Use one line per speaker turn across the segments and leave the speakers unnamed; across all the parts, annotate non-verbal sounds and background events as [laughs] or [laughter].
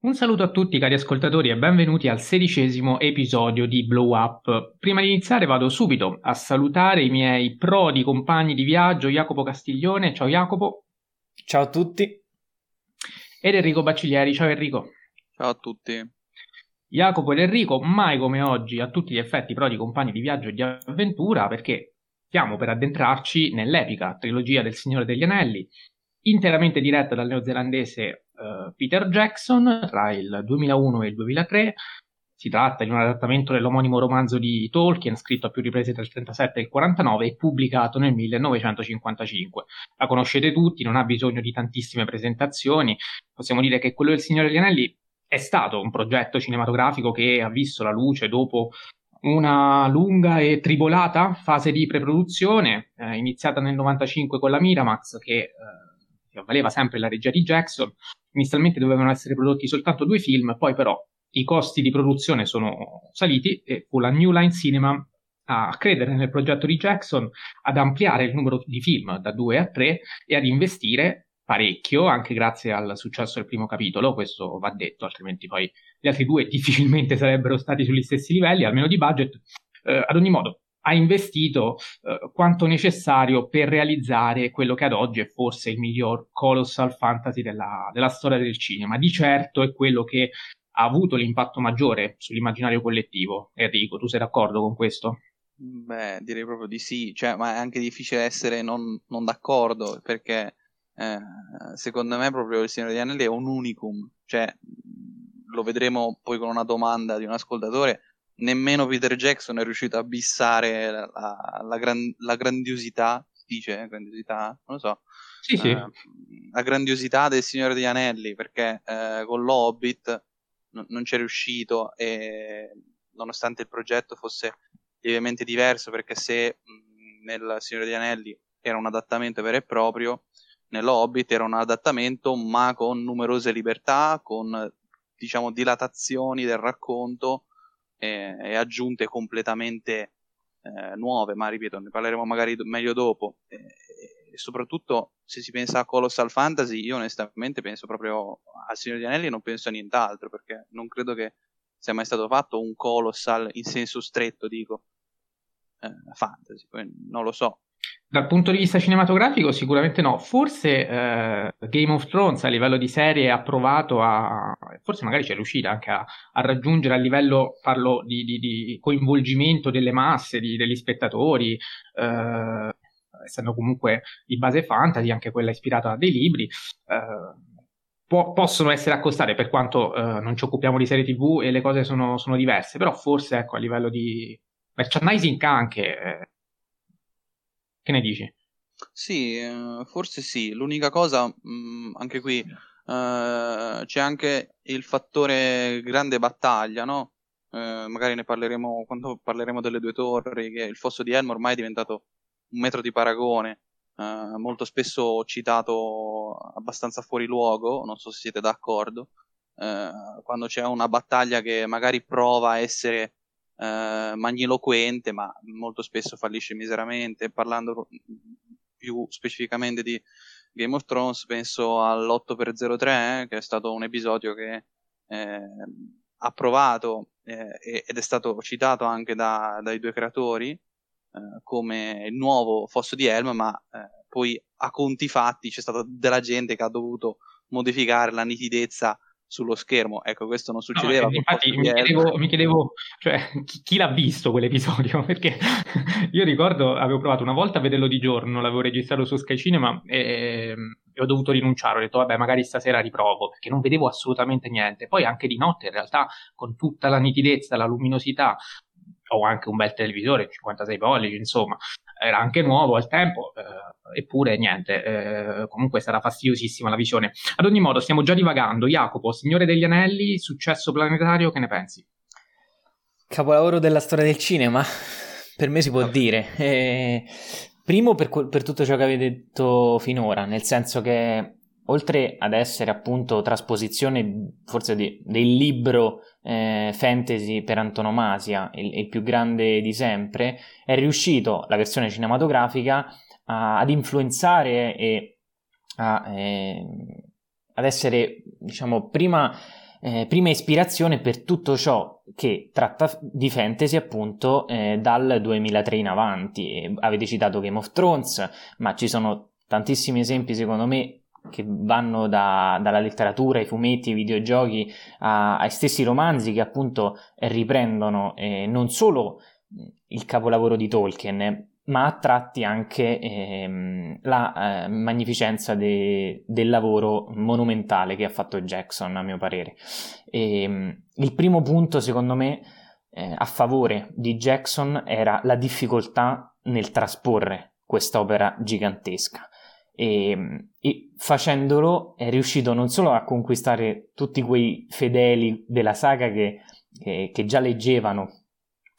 Un saluto a tutti cari ascoltatori e benvenuti al sedicesimo episodio di Blow Up. Prima di iniziare vado subito a salutare i miei prodi compagni di viaggio Jacopo Castiglione, ciao Jacopo.
Ciao a tutti.
Ed Enrico Bacciglieri, ciao Enrico.
Ciao a tutti.
Jacopo ed Enrico, mai come oggi, a tutti gli effetti prodi compagni di viaggio e di avventura perché stiamo per addentrarci nell'epica trilogia del Signore degli Anelli, interamente diretta dal neozelandese uh, Peter Jackson tra il 2001 e il 2003. Si tratta di un adattamento dell'omonimo romanzo di Tolkien, scritto a più riprese tra il 37 e il 49 e pubblicato nel 1955. La conoscete tutti, non ha bisogno di tantissime presentazioni. Possiamo dire che quello del Signore degli Anelli è stato un progetto cinematografico che ha visto la luce dopo una lunga e tribolata fase di preproduzione, eh, iniziata nel 95 con la Miramax, che eh, valeva sempre la regia di Jackson. Inizialmente dovevano essere prodotti soltanto due film, poi però i costi di produzione sono saliti e fu la New Line Cinema a credere nel progetto di Jackson, ad ampliare il numero di film da due a tre e ad investire parecchio, anche grazie al successo del primo capitolo, questo va detto, altrimenti poi gli altri due difficilmente sarebbero stati sugli stessi livelli, almeno di budget. Eh, ad ogni modo, ha investito eh, quanto necessario per realizzare quello che ad oggi è forse il miglior colossal fantasy della, della storia del cinema. Di certo è quello che ha avuto l'impatto maggiore sull'immaginario collettivo. Enrico, tu sei d'accordo con questo?
Beh, direi proprio di sì, cioè, ma è anche difficile essere non, non d'accordo perché eh, secondo me proprio il Signore degli Anelli è un unicum, cioè lo vedremo poi con una domanda di un ascoltatore, nemmeno Peter Jackson è riuscito a bissare la, la, gran, la grandiosità, si dice eh, grandiosità? Non lo so.
Sì, sì.
Uh, la grandiosità del Signore degli Anelli, perché uh, con l'Hobbit n- non c'è riuscito e nonostante il progetto fosse lievemente diverso, perché se mh, nel Signore degli Anelli era un adattamento vero e proprio, nell'Hobbit era un adattamento ma con numerose libertà, con diciamo dilatazioni del racconto e, e aggiunte completamente eh, nuove, ma ripeto, ne parleremo magari do- meglio dopo. E, e, soprattutto se si pensa a Colossal Fantasy, io onestamente penso proprio al Signore degli Anelli e non penso a nient'altro, perché non credo che sia mai stato fatto un Colossal in senso stretto, dico, eh, fantasy, poi non lo so.
Dal punto di vista cinematografico sicuramente no, forse eh, Game of Thrones a livello di serie ha provato a, forse magari c'è riuscita anche a, a raggiungere a livello, parlo di, di, di coinvolgimento delle masse, di, degli spettatori, eh, essendo comunque di base fantasy, anche quella ispirata a dei libri, eh, po- possono essere accostate per quanto eh, non ci occupiamo di serie tv e le cose sono, sono diverse, però forse ecco a livello di merchandising anche eh, che ne dici?
Sì, eh, forse sì. L'unica cosa, mm, anche qui, uh, c'è anche il fattore grande battaglia, no? Uh, magari ne parleremo quando parleremo delle due torri, che il fosso di Elmo ormai è diventato un metro di paragone, uh, molto spesso citato abbastanza fuori luogo, non so se siete d'accordo, quando c'è una battaglia che magari prova a essere eh, magniloquente, ma molto spesso fallisce miseramente. Parlando più specificamente di Game of Thrones, penso all'8x03, eh, che è stato un episodio che eh, ha provato eh, ed è stato citato anche da, dai due creatori eh, come il nuovo Fosso di Helm, ma eh, poi a conti fatti c'è stata della gente che ha dovuto modificare la nitidezza sullo schermo. Ecco, questo non succedeva.
No, infatti mi chiedevo, mi chiedevo, cioè, chi, chi, l'ha visto quell'episodio? [laughs] Perché io ricordo, avevo provato una volta a vederlo di giorno, l'avevo registrato su Sky Cinema e, e ho dovuto rinunciare. Ho detto, vabbè, magari stasera riprovo, perché non vedevo assolutamente niente. Poi anche di notte, in realtà, con tutta la nitidezza, la luminosità, ho anche un bel televisore, 56 pollici, insomma, era anche nuovo al tempo, eh, eppure niente, eh, comunque sarà fastidiosissima la visione. Ad ogni modo, stiamo già divagando. Jacopo, Signore degli Anelli, successo planetario, che ne pensi?
Capolavoro della storia del cinema, per me si può dire. Eh, primo per, per tutto ciò che avete detto finora, nel senso che oltre ad essere appunto trasposizione forse di, del libro eh, fantasy per antonomasia, il, il, più grande di sempre, è riuscito la versione cinematografica a, ad influenzare e a, eh, ad essere, diciamo, prima eh, prima ispirazione per tutto ciò che tratta di fantasy appunto eh, dal 2003 in avanti. Avete citato Game of Thrones, ma ci sono tantissimi esempi secondo me che vanno da, dalla letteratura, ai fumetti, ai videogiochi, a, ai stessi romanzi che appunto riprendono eh, non solo il capolavoro di Tolkien, ma a tratti anche ehm, la eh, magnificenza de- del lavoro monumentale che ha fatto Jackson, a mio parere. E, ehm, il primo punto, secondo me, eh, a favore di Jackson era la difficoltà nel trasporre quest'opera gigantesca. E, ehm, e, facendolo è riuscito non solo a conquistare tutti quei fedeli della saga che, che, che già leggevano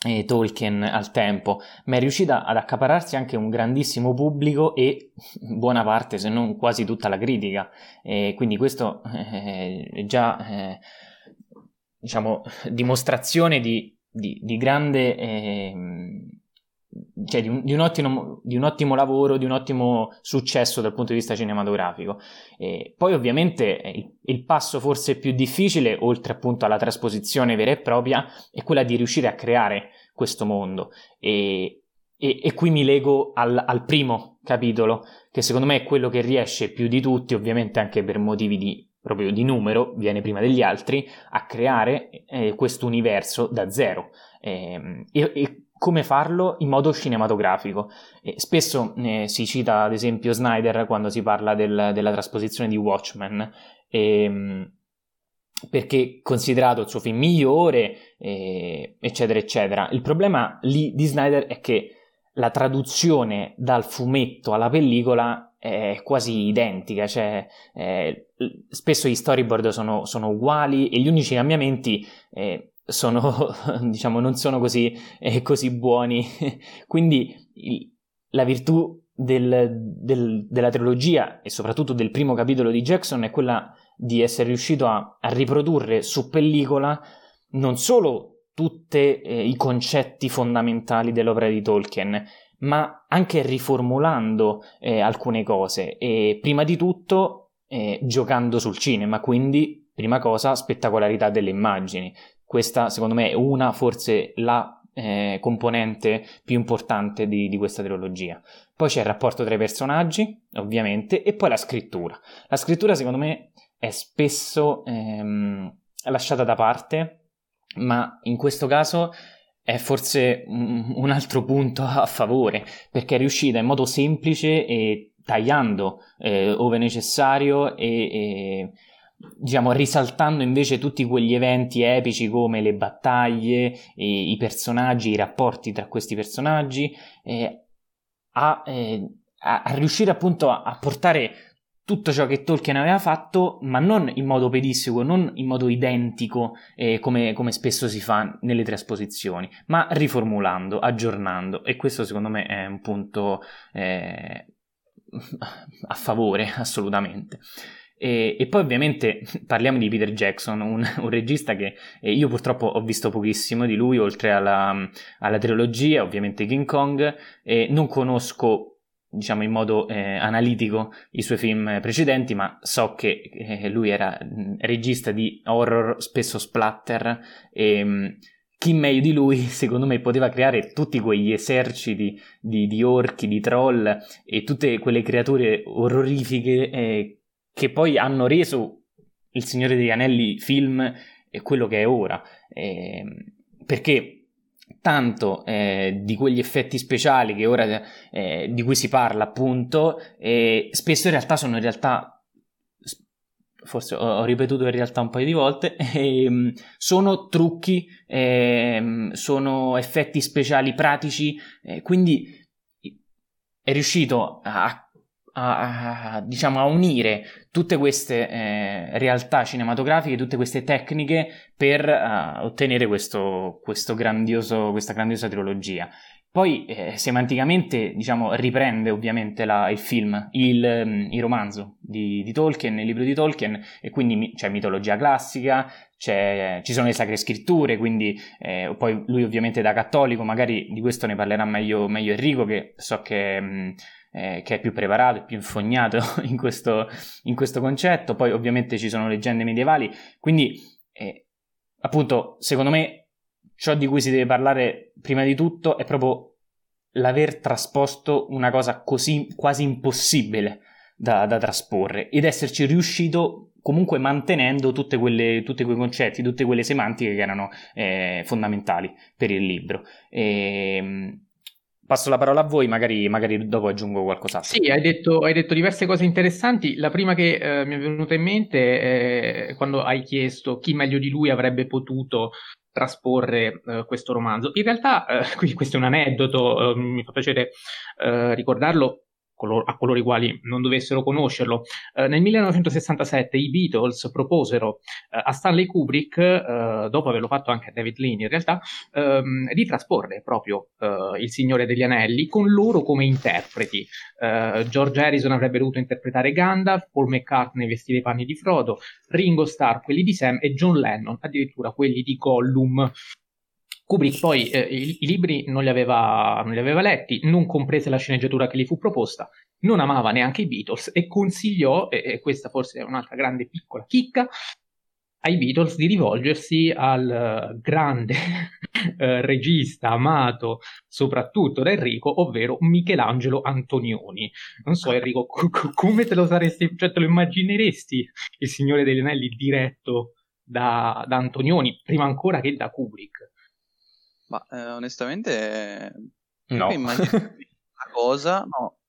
eh, Tolkien al tempo, ma è riuscita ad accapararsi anche un grandissimo pubblico e buona parte, se non quasi tutta la critica. E quindi questo eh, è già eh, diciamo dimostrazione di, di, di grande ehm, cioè di un, di, un ottimo, di un, ottimo, lavoro, di un ottimo successo dal punto di vista cinematografico. E poi ovviamente eh, il, il, passo forse più difficile, oltre appunto alla trasposizione vera e propria, è quella di riuscire a creare questo mondo. E, e, e qui mi lego al, al, primo capitolo, che secondo me è quello che riesce più di tutti, ovviamente anche per motivi di proprio di numero, viene prima degli altri, a creare eh, questo universo da zero. Eh, e, come farlo in modo cinematografico. E spesso eh, si cita ad esempio Snyder quando si parla del, della trasposizione di Watchmen, ehm, perché considerato il suo film migliore, eh, eccetera, eccetera. Il problema lì di Snyder è che la traduzione dal fumetto alla pellicola è quasi identica, cioè eh, spesso gli storyboard sono, sono, uguali e gli unici cambiamenti eh, sono, [laughs] diciamo, non sono così, eh, così buoni. [laughs] Quindi il, la virtù del, del, della trilogia e soprattutto del primo capitolo di Jackson è quella di essere riuscito a, a riprodurre su pellicola non solo tutti eh, i concetti fondamentali dell'opera di Tolkien, ma anche riformulando eh, alcune cose e prima di tutto eh, giocando sul cinema, quindi prima cosa spettacolarità delle immagini. Questa, secondo me, è una, forse la eh, componente più importante di, di, questa trilogia. Poi c'è il rapporto tra i personaggi, ovviamente, e poi la scrittura. La scrittura, secondo me, è spesso ehm, lasciata da parte, ma in questo caso è forse un altro punto a favore, perché è riuscita in modo semplice e tagliando eh, ove necessario e, e diciamo, risaltando invece tutti quegli eventi epici come le battaglie, i personaggi, i rapporti tra questi personaggi, eh, a, eh, a, riuscire appunto a, a, portare tutto ciò che Tolkien aveva fatto, ma non in modo pedistico, non in modo identico eh, come, come, spesso si fa nelle trasposizioni, ma riformulando, aggiornando e questo secondo me è un punto eh, [laughs] a favore assolutamente. E, e, poi ovviamente [laughs] parliamo di Peter Jackson, un, [laughs] un regista che eh, io purtroppo ho visto pochissimo di lui, oltre alla, alla trilogia, ovviamente King Kong, e non conosco diciamo in modo eh, analitico i suoi film precedenti, ma so che eh, lui era regista di horror, spesso splatter e mm, chi meglio di lui, [laughs] secondo me, poteva creare tutti quegli eserciti di, di orchi, di troll e tutte quelle creature orrorifiche eh, che poi hanno reso Il Signore degli Anelli film quello che è ora. Eh, perché tanto eh, di quegli effetti speciali che ora eh, di cui si parla appunto spesso in realtà sono in realtà forse ho, ho, ripetuto in realtà un paio di volte [laughs] ehm, sono trucchi ehm, sono effetti speciali pratici eh, quindi è riuscito a a, a, diciamo, a unire tutte queste eh, realtà cinematografiche, tutte queste tecniche per uh, ottenere questo, questo grandioso, questa grandiosa trilogia. Poi eh, semanticamente diciamo, riprende ovviamente la, il film, il, um, il romanzo di, di, Tolkien, il libro di Tolkien, e quindi c'è mitologia classica, c'è, ci sono le sacre scritture, quindi eh, poi lui ovviamente da cattolico, magari di questo ne parlerà meglio, meglio Enrico, che so che... Mh, eh, che è più preparato e più infognato [laughs] in questo, in questo concetto. Poi ovviamente ci sono leggende medievali, quindi E, appunto, secondo me, ciò di cui si deve parlare prima di tutto è proprio l'aver trasposto una cosa così quasi impossibile da, da trasporre ed esserci riuscito comunque mantenendo tutti quei concetti, tutte quelle semantiche che erano eh, fondamentali per il libro. E, ehm, passo la parola a voi, magari, magari dopo aggiungo qualcos'altro.
Sì, hai detto, hai detto diverse cose interessanti. La prima che eh, mi è venuta in mente è quando hai chiesto chi meglio di lui avrebbe potuto trasporre uh, questo romanzo. In realtà, [laughs] qui, questo è un aneddoto, uh, mi fa piacere ricordarlo a coloro i quali non dovessero conoscerlo. Eh, nel 1967 i Beatles proposero eh, a Stanley Kubrick, eh, dopo averlo fatto anche a David Lean in realtà, ehm, di trasporre proprio eh, Il Signore degli Anelli con loro come interpreti. Eh, George Harrison avrebbe dovuto interpretare Gandalf, Paul McCartney vestire i panni di Frodo, Ringo Starr quelli di Sam e John Lennon addirittura quelli di Gollum. Kubrick poi eh, i, libri non li, aveva, non li, aveva, letti, non comprese la sceneggiatura che gli fu proposta, non amava neanche i Beatles e consigliò, e, e questa forse è un'altra grande piccola chicca, ai Beatles di rivolgersi al uh, grande uh, [laughs] regista amato soprattutto da Enrico, ovvero Michelangelo Antonioni. Non so Enrico, c- c- come te lo saresti, cioè te lo immagineresti il Signore degli Anelli diretto da, da Antonioni, prima ancora che da Kubrick?
Ma eh, onestamente,
no.
immagino una cosa, no,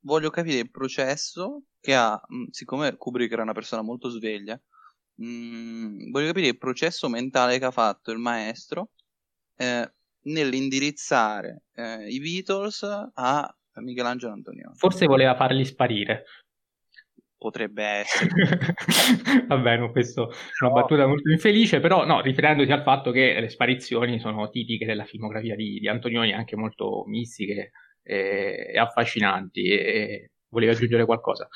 voglio capire il processo che ha, mm, siccome Kubrick era una persona molto sveglia, mh, mm, voglio capire il processo mentale che ha fatto il maestro eh, nell'indirizzare eh, i Beatles a Michelangelo Antonioni.
Forse voleva farli sparire
potrebbe essere. [laughs]
Va bene, questa è una battuta molto infelice, però no, riferendosi al fatto che le sparizioni sono tipiche della filmografia di, di Antonioni, anche molto mistiche e, e affascinanti. E, volevi aggiungere qualcosa?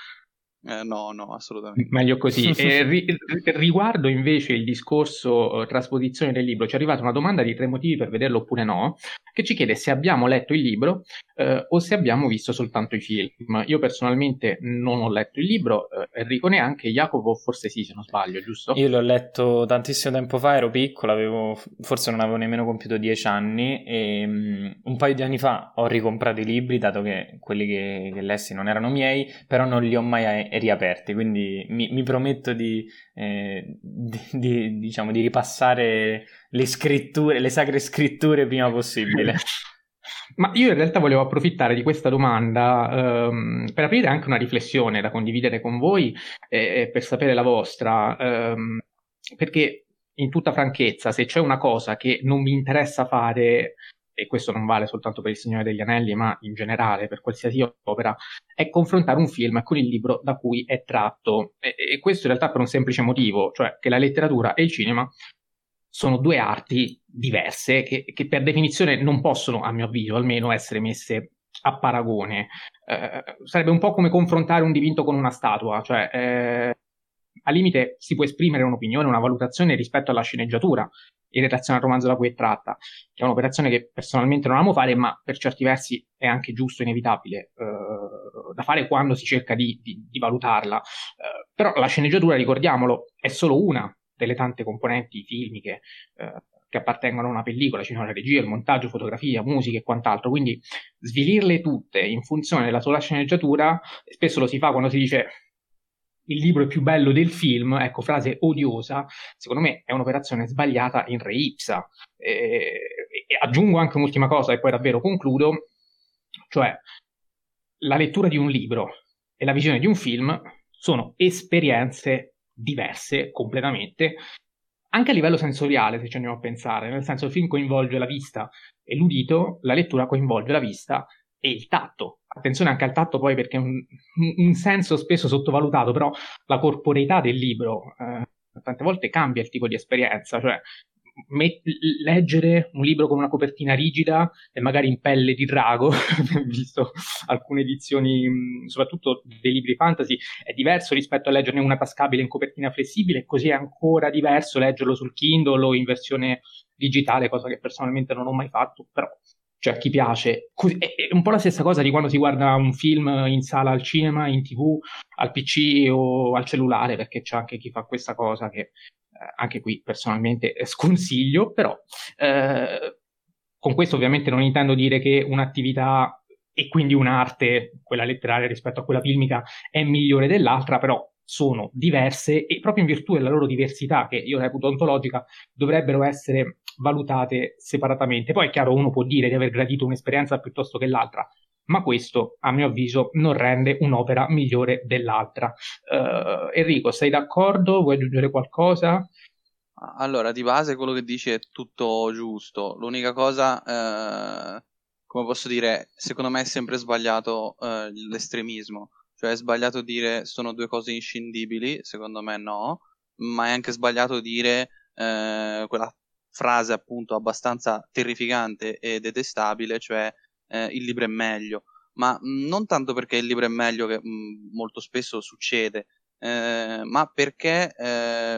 Eh, no, no, assolutamente.
Meglio così. [laughs] ri- riguardo invece il discorso uh, trasposizione del libro, ci è arrivata una domanda di tre motivi per vederlo oppure no, che ci chiede se abbiamo letto il libro uh, o se abbiamo visto soltanto i film. Io personalmente non ho letto il libro, uh, Enrico neanche, Jacopo forse sì, se non sbaglio, giusto?
Io l'ho letto tantissimo tempo fa, ero piccolo, avevo, forse non avevo nemmeno compiuto dieci anni e um, un paio di anni fa ho ricomprato i libri, dato che quelli che, che lessi non erano miei, però non li ho mai riaperti, quindi mi, mi prometto di, eh, di, di, diciamo, di ripassare le scritture, le sacre scritture prima possibile. [laughs]
Ma io in realtà volevo approfittare di questa domanda um, per aprire anche una riflessione da condividere con voi e, e per sapere la vostra, um, perché in tutta franchezza, se c'è una cosa che non mi interessa fare e questo non vale soltanto per Il Signore degli Anelli, ma in generale per qualsiasi opera, è confrontare un film con il libro da cui è tratto. E, e questo in realtà per un semplice motivo, cioè che la letteratura e il cinema sono due arti diverse che, che per definizione non possono, a mio avviso almeno, essere messe a paragone. Eh, sarebbe un po' come confrontare un dipinto con una statua, cioè eh, al limite si può esprimere un'opinione, una valutazione rispetto alla sceneggiatura in relazione al romanzo da cui è tratta, che è un'operazione che personalmente non amo fare, ma per certi versi è anche giusto inevitabile eh, da fare quando si cerca di, di, di valutarla. Eh, però la sceneggiatura, ricordiamolo, è solo una delle tante componenti filmiche eh, che appartengono a una pellicola, ci la regia, il montaggio, fotografia, musica e quant'altro, quindi svilirle tutte in funzione della sola sceneggiatura, spesso lo si fa quando si dice il libro è più bello del film, ecco, frase odiosa, secondo me è un'operazione sbagliata in re ipsa. E, e aggiungo anche un'ultima cosa e poi davvero concludo, cioè la lettura di un libro e la visione di un film sono esperienze diverse completamente, anche a livello sensoriale, se ci andiamo a pensare, nel senso il film coinvolge la vista e l'udito, la lettura coinvolge la vista e il tatto. Attenzione anche al tatto poi perché è un, un senso spesso sottovalutato, però la corporeità del libro eh, tante volte cambia il tipo di esperienza, cioè met- leggere un libro con una copertina rigida e magari in pelle di drago, [laughs] visto alcune edizioni, soprattutto dei libri fantasy, è diverso rispetto a leggerne una tascabile in copertina flessibile, così è ancora diverso leggerlo sul Kindle o in versione digitale, cosa che personalmente non ho mai fatto, però cioè a chi piace. È un po' la stessa cosa di quando si guarda un film in sala al cinema, in tv, al PC o al cellulare, perché c'è anche chi fa questa cosa che anche qui personalmente [laughs] sconsiglio, però eh, con questo ovviamente non intendo dire che un'attività e quindi un'arte, quella letteraria rispetto a quella filmica, è migliore dell'altra, però sono diverse e proprio in virtù della loro diversità, che io reputo ontologica, dovrebbero essere valutate separatamente. Poi è chiaro, uno può dire di aver gradito un'esperienza piuttosto che l'altra, ma questo, a mio avviso, non rende un'opera migliore dell'altra. Uh, Enrico, sei d'accordo? Vuoi aggiungere qualcosa?
Allora, di base quello che dici è tutto giusto. L'unica cosa, eh, come posso dire, secondo me è sempre sbagliato eh, l'estremismo. Cioè è sbagliato dire sono due cose inscindibili, secondo me no, ma è anche sbagliato dire eh, quella frase appunto abbastanza terrificante e detestabile, cioè eh, il libro è meglio. Ma mh, non tanto perché il libro è meglio, che mh, molto spesso succede, eh, ma perché eh,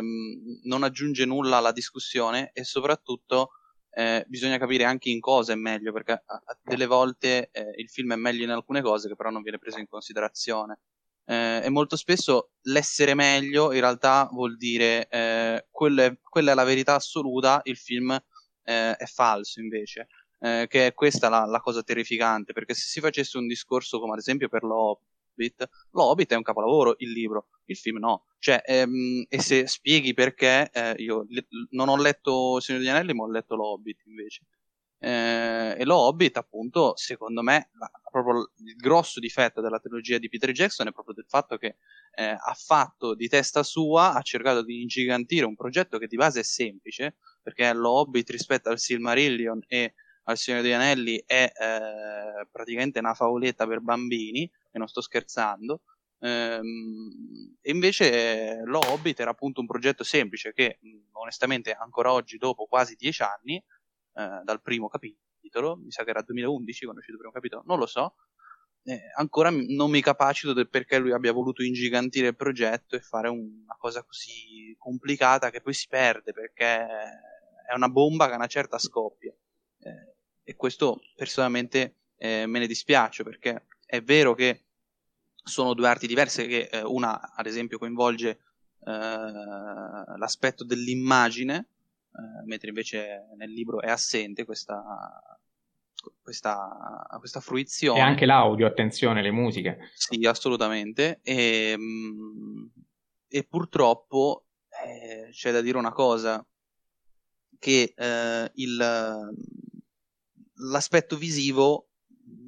non aggiunge nulla alla discussione e soprattutto eh, bisogna capire anche in cosa è meglio, perché a, a delle volte eh, il film è meglio in alcune cose che però non viene preso in considerazione. Eh, e molto spesso l'essere meglio in realtà vuol dire eh, quella è, quella, è, la verità assoluta, il film è falso invece. che è questa la, la, cosa terrificante, perché se si facesse un discorso come ad esempio per lo Hobbit, lo Hobbit è un capolavoro, il libro, il film no. Cioè, ehm, e se spieghi perché, eh, io le, non ho letto Signore degli Anelli, ma ho letto lo Hobbit invece. Eh, e lo Hobbit, appunto, secondo me, la, proprio il grosso difetto della trilogia di Peter Jackson è proprio del fatto che eh, ha fatto di testa sua, ha cercato di ingigantire un progetto che di base è semplice, perché lo Hobbit rispetto al Silmarillion e al Signore degli Anelli è eh, praticamente una favoletta per bambini, e non sto scherzando. Ehm, e invece lo Hobbit era appunto un progetto semplice che onestamente ancora oggi, dopo quasi dieci anni, eh, dal primo capitolo, mi sa che era 2011 quando è uscito il primo capitolo, non lo so, eh, ancora non mi capacito del perché lui abbia voluto ingigantire il progetto e fare una cosa così complicata che poi si perde perché è una bomba che a una certa scoppia. Eh, e questo personalmente eh, me ne dispiace perché è vero che sono due arti diverse che eh, una ad esempio coinvolge eh, l'aspetto dell'immagine eh, mentre invece nel libro è assente questa, questa, questa fruizione.
E anche l'audio attenzione le musiche.
Sì assolutamente. E, mm, e purtroppo eh, c'è da dire una cosa che eh, il, l'aspetto visivo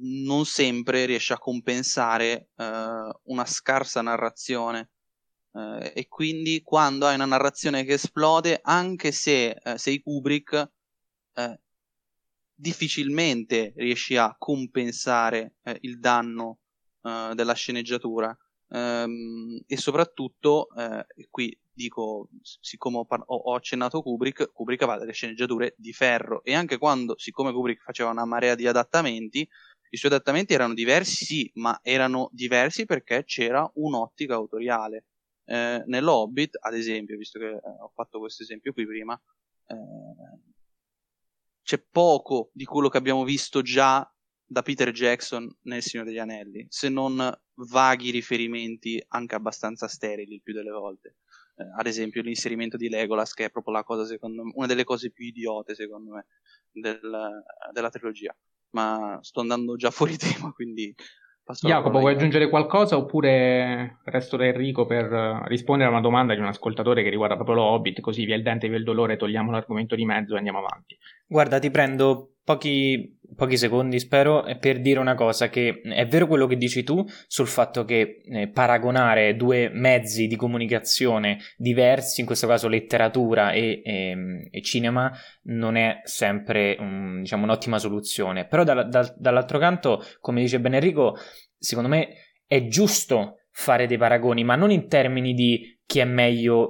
non sempre riesce a compensare uh, una scarsa narrazione. Uh, e quindi quando hai una narrazione che esplode, anche se uh, sei Kubrick, difficilmente riesci a compensare il danno della sceneggiatura. Um, e soprattutto, e qui dico, siccome ho, par- ho, accennato Kubrick, Kubrick aveva delle sceneggiature di ferro e anche quando, siccome Kubrick faceva una marea di adattamenti, i suoi adattamenti erano diversi, sì, ma erano diversi perché c'era un'ottica autoriale. Eh, nell'Hobbit, ad esempio, visto che eh, ho fatto questo esempio qui prima, eh, c'è poco di quello che abbiamo visto già da Peter Jackson nel Signore degli Anelli, se non vaghi riferimenti anche abbastanza sterili il più delle volte. Eh, ad esempio l'inserimento di Legolas, che è proprio cosa, me, una delle cose più idiote, secondo me, del, della trilogia ma sto andando già fuori [laughs] tema, quindi...
Jacopo, vuoi aggiungere qualcosa oppure resto da Enrico per rispondere a una domanda di un ascoltatore che riguarda proprio lo Hobbit, così via il dente via il dolore, togliamo l'argomento di mezzo e andiamo avanti.
Guarda, ti prendo pochi, pochi secondi, spero, per dire una cosa, che è vero quello che dici tu sul fatto che eh, paragonare due mezzi di comunicazione diversi, in questo caso letteratura e, e, ehm, e cinema, non è sempre un, diciamo, un'ottima soluzione. Però da, da, dall'altro canto, come dice Ben Enrico, secondo me è giusto fare dei paragoni, ma non in termini di chi è meglio,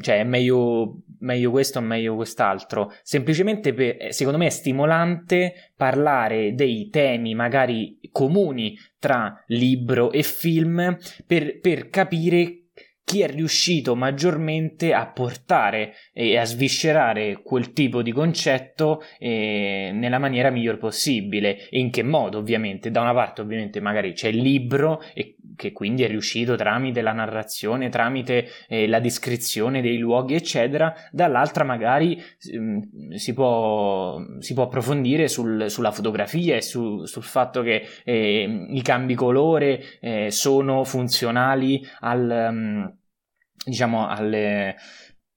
cioè è meglio, meglio questo o meglio quest'altro. Semplicemente, per, secondo me, è stimolante parlare dei temi magari comuni tra libro e film per, per capire chi è riuscito maggiormente a portare e a sviscerare quel tipo di concetto eh, nella maniera miglior possibile e in che modo ovviamente da una parte ovviamente magari c'è il libro e che quindi è riuscito tramite la narrazione, tramite eh, la descrizione dei luoghi, eccetera, dall'altra magari ehm, si, può, si, può, approfondire sul, sulla fotografia e su, sul fatto che eh, i cambi colore eh, sono funzionali al, um, diciamo, alle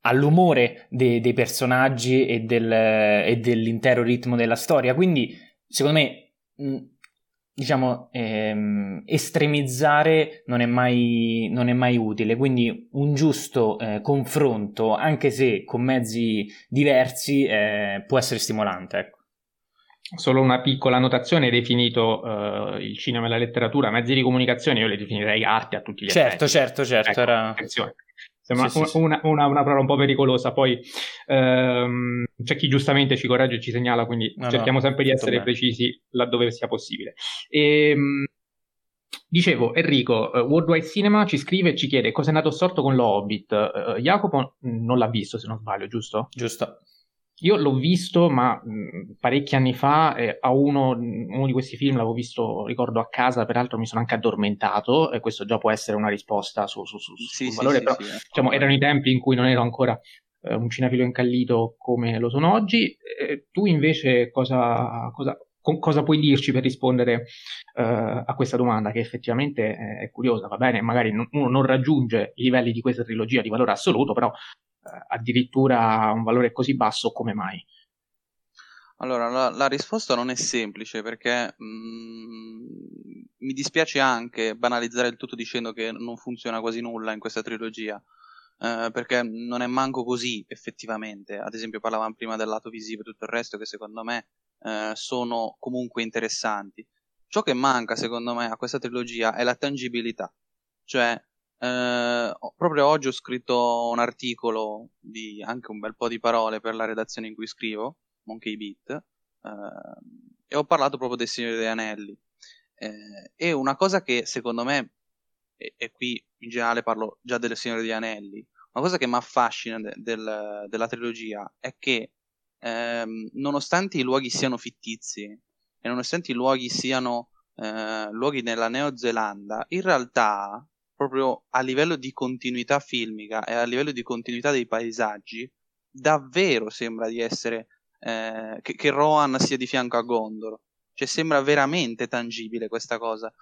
all'umore de- dei personaggi e, del, e, dell'intero ritmo della storia. Quindi, secondo me, diciamo, ehm, estremizzare non è, mai, non è, mai, utile, quindi un giusto eh, confronto, anche se con mezzi diversi, eh, può essere stimolante. Ecco.
Solo una piccola annotazione, hai definito uh, il cinema e la letteratura mezzi di comunicazione, io le definirei arte a tutti gli
certo,
effetti.
Certo, certo, certo. Era...
Sembra sì, una, una, una, parola un po' pericolosa, poi ehm, c'è chi giustamente ci corregge e ci segnala, quindi no, cerchiamo no, sempre di essere bene. precisi laddove sia possibile. E, ehm, dicevo, Enrico, uh, Worldwide Cinema ci scrive e ci chiede cosa è nato storto con lo Hobbit. Uh, Jacopo non l'ha visto, se non sbaglio, giusto?
Giusto.
Io l'ho visto, ma mh, parecchi anni fa, eh, a uno, uno, di questi film l'avevo visto, ricordo, a casa, peraltro mi sono anche addormentato, e questo già può essere una risposta su, su, su, sì, sul sì, valore, sì, però diciamo, erano i tempi in cui non ero ancora eh, un cinefilo incallito come lo sono oggi. Eh, tu invece cosa, cosa, con, cosa, puoi dirci per rispondere eh, a questa domanda, che effettivamente è curiosa, va bene, magari non, uno non raggiunge i livelli di questa trilogia di valore assoluto, però eh, addirittura un valore così basso, come mai?
Allora, la, la risposta non è semplice perché mh, mm, mi dispiace anche banalizzare il tutto dicendo che non funziona quasi nulla in questa trilogia, eh, perché non è manco così effettivamente. Ad esempio parlavamo prima del lato visivo e tutto il resto che secondo me eh, sono comunque interessanti. Ciò che manca secondo me a questa trilogia è la tangibilità, cioè eh, proprio oggi ho scritto un articolo di anche un bel po' di parole per la redazione in cui scrivo, Monkey Beat, eh, e ho parlato proprio del Signore degli Anelli. Eh, e una cosa che secondo me, e, e, qui in generale parlo già del Signore degli Anelli, una cosa che mi affascina de, del, della trilogia è che ehm, nonostante i luoghi siano fittizi e nonostante i luoghi siano eh, luoghi nella Neozelanda, in realtà proprio a livello di continuità filmica e a livello di continuità dei paesaggi, davvero sembra di essere eh, che, che, Rohan sia di fianco a Gondor. Cioè sembra veramente tangibile questa cosa.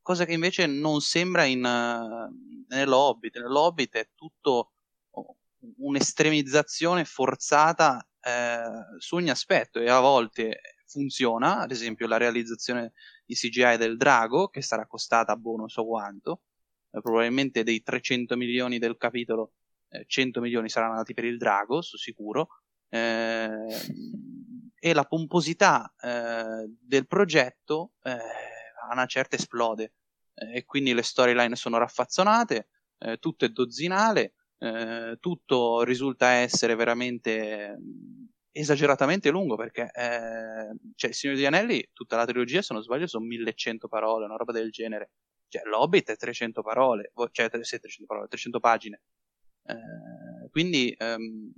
Cosa che invece non sembra in, uh, nell'Hobbit. Nell'Hobbit è tutto un'estremizzazione forzata eh, su ogni aspetto e a volte funziona, ad esempio la realizzazione di CGI del drago che sarà costata boh non so quanto, eh, probabilmente dei 300 milioni del capitolo, eh, 100 milioni saranno andati per il drago, su sicuro, eh, e la pomposità eh, del progetto eh, a una certa esplode e quindi le storyline sono raffazzonate, tutto è dozzinale, tutto risulta essere veramente esageratamente lungo perché eh, cioè, Il Signore degli Anelli, tutta la trilogia, se non sbaglio, sono 1100 parole, una roba del genere. Cioè, l'Hobbit è 300 parole, cioè 300 parole, 300 pagine. Eh, quindi ehm,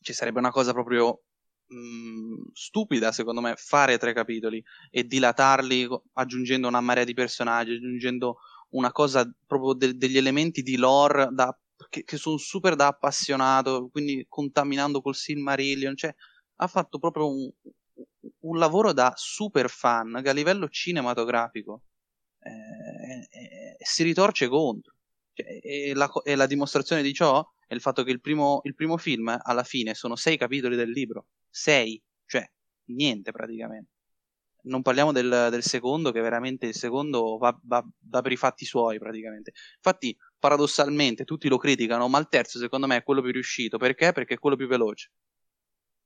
ci sarebbe una cosa proprio mh, mm, stupida, secondo me, fare tre capitoli e dilatarli aggiungendo una marea di personaggi, aggiungendo una cosa proprio de- degli elementi di lore da, che, che sono super da appassionato, quindi contaminando col Silmarillion, cioè ha fatto proprio un, un lavoro da super fan che a livello cinematografico eh, si ritorce contro. Cioè, e, la, e, la, dimostrazione di ciò è il fatto che il primo, il primo film alla fine sono sei capitoli del libro, sei, cioè niente praticamente. Non parliamo del, del secondo, che veramente il secondo va, va, va, per i fatti suoi praticamente. Infatti, paradossalmente, tutti lo criticano, ma il terzo secondo me è quello più riuscito. Perché? Perché è quello più veloce.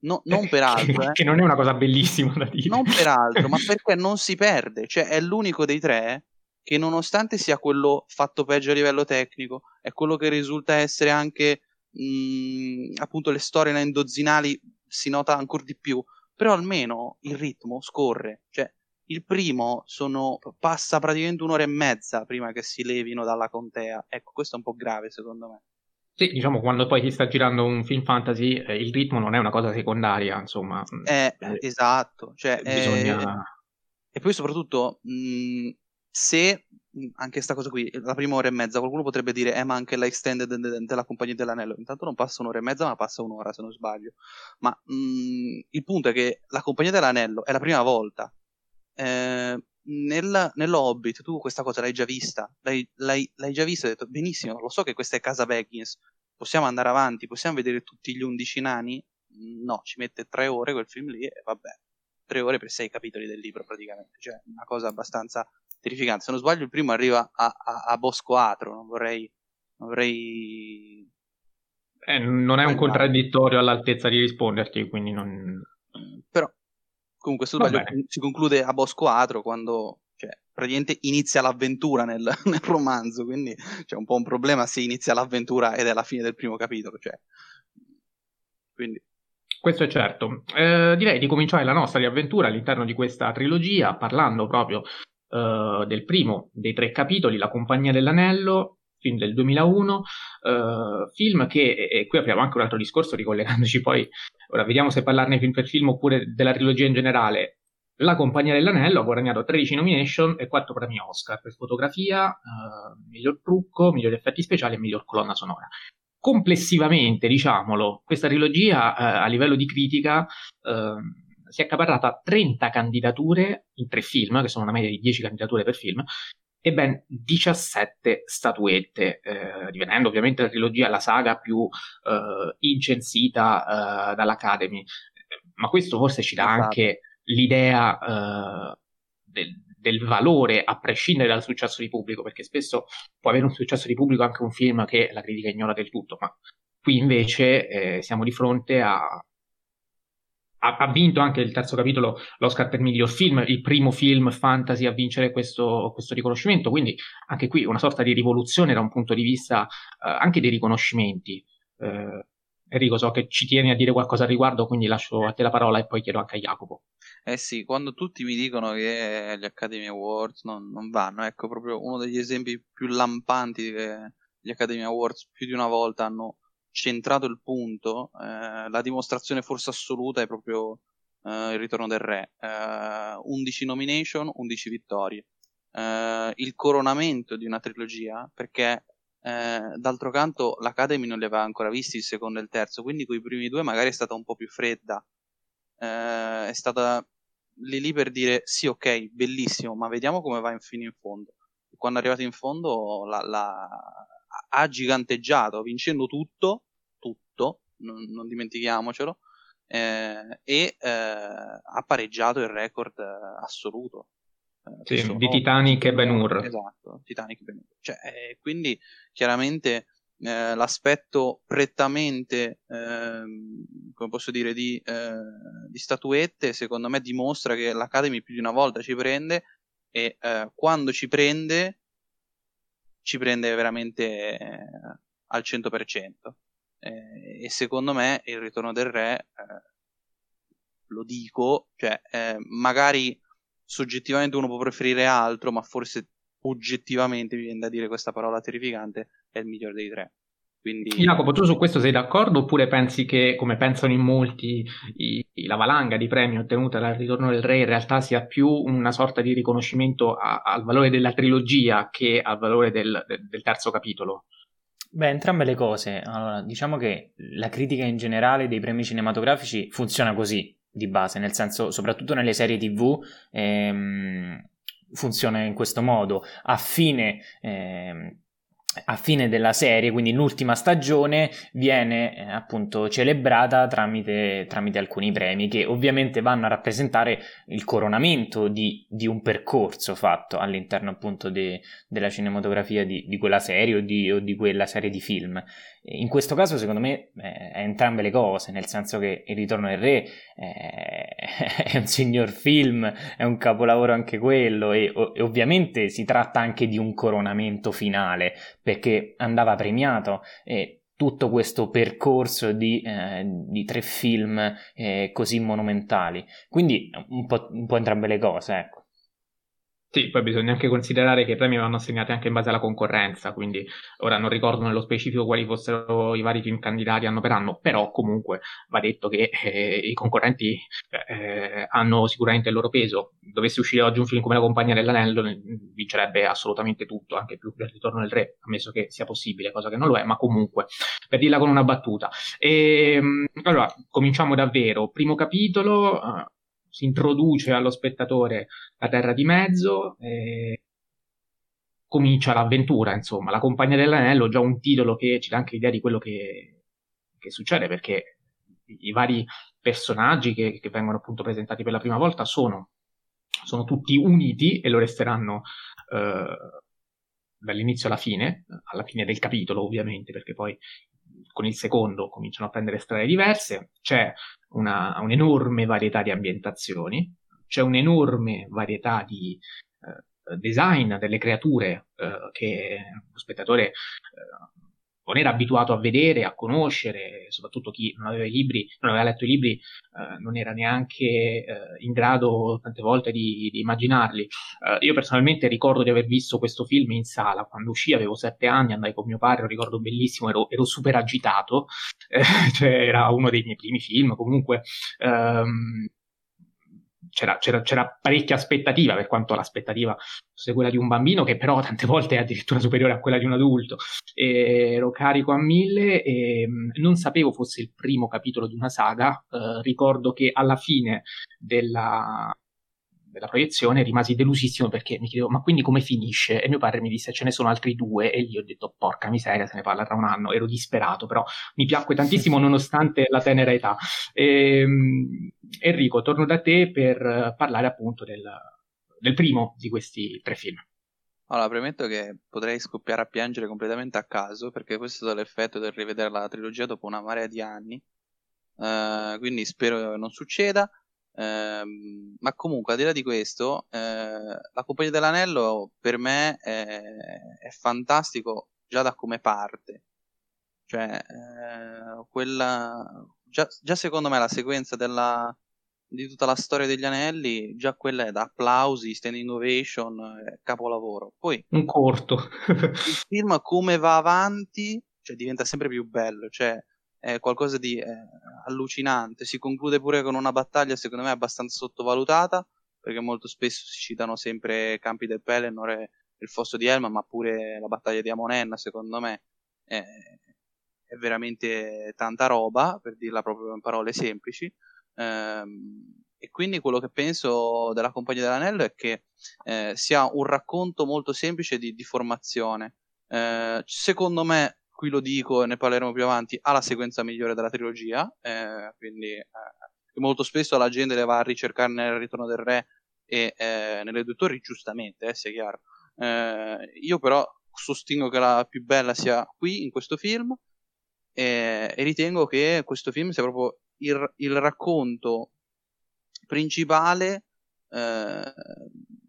No, non eh, per altro,
che, eh. che non è una cosa bellissima da dire.
Non per altro, ma [laughs] perché non si perde. Cioè, è l'unico dei tre che nonostante sia quello fatto peggio a livello tecnico, è quello che risulta essere anche mh, appunto le storie indozzinali si nota ancora di più, però almeno il ritmo scorre, cioè il primo sono, passa praticamente un'ora e mezza prima che si levino dalla contea, ecco questo è un po' grave secondo me.
Sì, diciamo quando poi si sta girando un film fantasy eh, il ritmo non è una cosa secondaria, insomma.
Eh, eh esatto, cioè, bisogna... Eh, e poi soprattutto mh, se anche questa cosa qui, la prima ora e mezza, qualcuno potrebbe dire, eh, ma anche la extended della Compagnia dell'Anello. Intanto non passa un'ora e mezza, ma passa un'ora, se non sbaglio. Ma mh, il punto è che la Compagnia dell'Anello è la prima volta. Eh, nel, tu questa cosa l'hai già vista, l'hai, l'hai, l'hai già vista hai detto benissimo, lo so che questa è casa Baggins, possiamo andare avanti, possiamo vedere tutti gli undici nani? No, ci mette tre ore quel film lì e vabbè, tre ore per sei capitoli del libro praticamente, cioè una cosa abbastanza terrificante. Se non sbaglio il primo arriva a, a, a Bosco Atro, non vorrei... Non vorrei...
Eh, non è un contraddittorio all'altezza di risponderti, quindi non...
Però Comunque, se sbaglio, si conclude a Bosco Atro quando cioè, praticamente inizia l'avventura nel, [laughs] nel, romanzo, quindi c'è un po' un problema se inizia l'avventura ed è la fine del primo capitolo. Cioè. Quindi.
Questo è certo. Eh, direi di cominciare la nostra riavventura all'interno di questa trilogia parlando proprio eh, del primo dei tre capitoli, La Compagnia dell'Anello, film del 2001, uh, film che, e qui apriamo anche un altro discorso ricollegandoci poi, ora vediamo se parlarne film per film oppure della trilogia in generale. La Compagnia dell'Anello ha guadagnato 13 nomination e 4 premi Oscar per fotografia, uh, miglior trucco, migliori effetti speciali e miglior colonna sonora. Complessivamente, diciamolo, questa trilogia uh, a livello di critica si è accaparrata 30 candidature in tre film, che sono una media di 10 candidature per film, e ben 17 statuette, eh, divenendo ovviamente la trilogia la saga più eh, incensita eh, dall'Academy. Ma questo forse ci dà esatto. anche l'idea eh, del, del, valore a prescindere dal successo di pubblico, perché spesso può avere un successo di pubblico anche un film che la critica ignora del tutto, ma qui invece eh, siamo di fronte a, ha, ha, vinto anche il terzo capitolo l'Oscar per miglior film, il primo film fantasy a vincere questo, questo riconoscimento, quindi anche qui una sorta di rivoluzione da un punto di vista eh, anche dei riconoscimenti. Eh, Enrico, so che ci tieni a dire qualcosa al riguardo, quindi lascio a te la parola e poi chiedo anche a Jacopo.
Eh sì, quando tutti mi dicono che gli Academy Awards non, non vanno, ecco proprio uno degli esempi più lampanti che gli Academy Awards più di una volta hanno centrato il punto, eh, la dimostrazione forse assoluta è proprio eh, il ritorno del re. Eh, 11 nomination, 11 vittorie. Eh, il coronamento di una trilogia, perché eh, d'altro canto l'Academy non li aveva ancora visti il secondo e il terzo, quindi con i primi due magari è stata un po' più fredda. Eh, è stata lì lì per dire sì, ok, bellissimo, ma vediamo come va in fino in fondo. Quando è arrivato in fondo la, la, ha giganteggiato, vincendo tutto, tutto, non, non dimentichiamocelo, eh, e eh, ha pareggiato il record eh, assoluto.
Eh, sì, di Titanic e Ben Hur.
Esatto, Titanic e Ben Hur. Cioè, eh, quindi chiaramente l'aspetto prettamente, ehm, come posso dire, di, di, statuette, secondo me dimostra che l'Academy più di una volta ci prende e quando ci prende ci prende veramente eh, al 100%. Eh, e secondo me il ritorno del re, eh, lo dico, cioè eh, magari soggettivamente uno può preferire altro, ma forse oggettivamente mi viene da dire questa parola terrificante, è il migliore dei tre. Quindi...
Jacopo, tu su questo sei d'accordo oppure pensi che, come pensano in molti, i, la valanga di premi ottenuta dal ritorno del re in realtà sia più una sorta di riconoscimento a, al valore della trilogia che al valore del, del terzo capitolo?
Beh, entrambe le cose. Allora, diciamo che la critica in generale dei premi cinematografici funziona così, di base, nel senso, soprattutto nelle serie TV, ehm, funziona in questo modo. A fine... Ehm, a fine della serie, quindi l'ultima stagione, viene eh, appunto celebrata tramite, tramite, alcuni premi che ovviamente vanno a rappresentare il coronamento di, di un percorso fatto all'interno appunto de, della cinematografia di, di quella serie o di, o di quella serie di film. In questo caso, secondo me, eh, è entrambe le cose, nel senso che Il ritorno del re eh, [laughs] è un signor film, è un capolavoro anche quello, e, e, ovviamente si tratta anche di un coronamento finale, perché andava premiato. E tutto questo percorso di, eh, di tre film eh, così monumentali. Quindi un po', un po', entrambe le cose, ecco.
Sì, poi bisogna anche considerare che i premi vanno assegnati anche in base alla concorrenza, quindi ora non ricordo nello specifico quali fossero i vari film candidati anno per anno, però comunque va detto che eh, i concorrenti eh, hanno sicuramente il loro peso. Dovesse uscire oggi un film come La Compagnia dell'Anello, vincerebbe assolutamente tutto, anche più del Ritorno del Re, ammesso che sia possibile, cosa che non lo è, ma comunque, per dirla con una battuta. E, ehm, allora, cominciamo davvero. Primo capitolo, eh, si introduce allo spettatore la terra di mezzo e comincia l'avventura, insomma, la compagnia dell'anello, già un titolo che ci dà anche l'idea di quello che, che succede, perché i, vari personaggi che, che, vengono appunto presentati per la prima volta sono, sono tutti uniti e lo resteranno eh, dall'inizio alla fine, alla fine del capitolo ovviamente, perché poi con il secondo cominciano a prendere strade diverse, c'è una, un'enorme varietà di ambientazioni, c'è un'enorme varietà di eh, design delle creature eh, che lo spettatore eh, non era abituato a vedere, a conoscere, soprattutto chi non aveva i libri, non aveva letto i libri, eh, non era neanche eh, in grado tante volte di, di immaginarli. Eh, io personalmente ricordo di aver visto questo film in sala. Quando uscì, avevo sette anni, andai con mio padre, lo ricordo bellissimo, ero, ero super agitato, [laughs] eh, cioè era uno dei miei primi film, comunque ehm, c'era, c'era, c'era, parecchia aspettativa, per quanto l'aspettativa fosse quella di un bambino, che però tante volte è addirittura superiore a quella di un adulto. E ero carico a mille e mm, non sapevo fosse il primo capitolo di una saga. Eh, ricordo che alla fine della, della proiezione rimasi delusissimo perché mi chiedevo ma quindi come finisce? E mio padre mi disse ce ne sono altri due e lì ho detto porca miseria se ne parla tra un anno, ero disperato però mi piacque tantissimo [laughs] nonostante la tenera età. E, ehm, Enrico, torno da te per parlare appunto del, del primo di questi tre film.
Allora, premetto che potrei scoppiare a piangere completamente a caso, perché questo è stato l'effetto del rivedere la trilogia dopo una marea di anni. Uh, quindi spero non succeda. Ehm, ma comunque, al di là di questo, eh, la Compagnia dell'Anello per me è, è fantastico già da come parte. Cioè, eh, quella. Già, già, secondo me la sequenza della, di tutta la storia degli anelli, già quella è da applausi, standing ovation, eh, capolavoro. Poi.
Un corto.
il film come va avanti, cioè diventa sempre più bello. Cioè, è qualcosa di eh, allucinante. Si conclude pure con una battaglia, secondo me, abbastanza sottovalutata, perché molto spesso si citano sempre Campi del Pelennor e il Fosso di Elma, ma pure la battaglia di Amonenna, secondo me, è, è veramente tanta roba, per dirla proprio in parole semplici. Ehm, e quindi quello che penso della Compagnia dell'Anello è che eh, sia un racconto molto semplice di, di formazione. Eh, secondo me qui lo dico e ne parleremo più avanti, ha la sequenza migliore della trilogia, eh, quindi eh, molto spesso la gente le va a ricercare nel Ritorno del Re e eh, nelle due torri, giustamente, eh, sia chiaro. Eh, io però sostengo che la più bella sia qui, in questo film, e, ritengo che questo film sia proprio il, il racconto principale eh,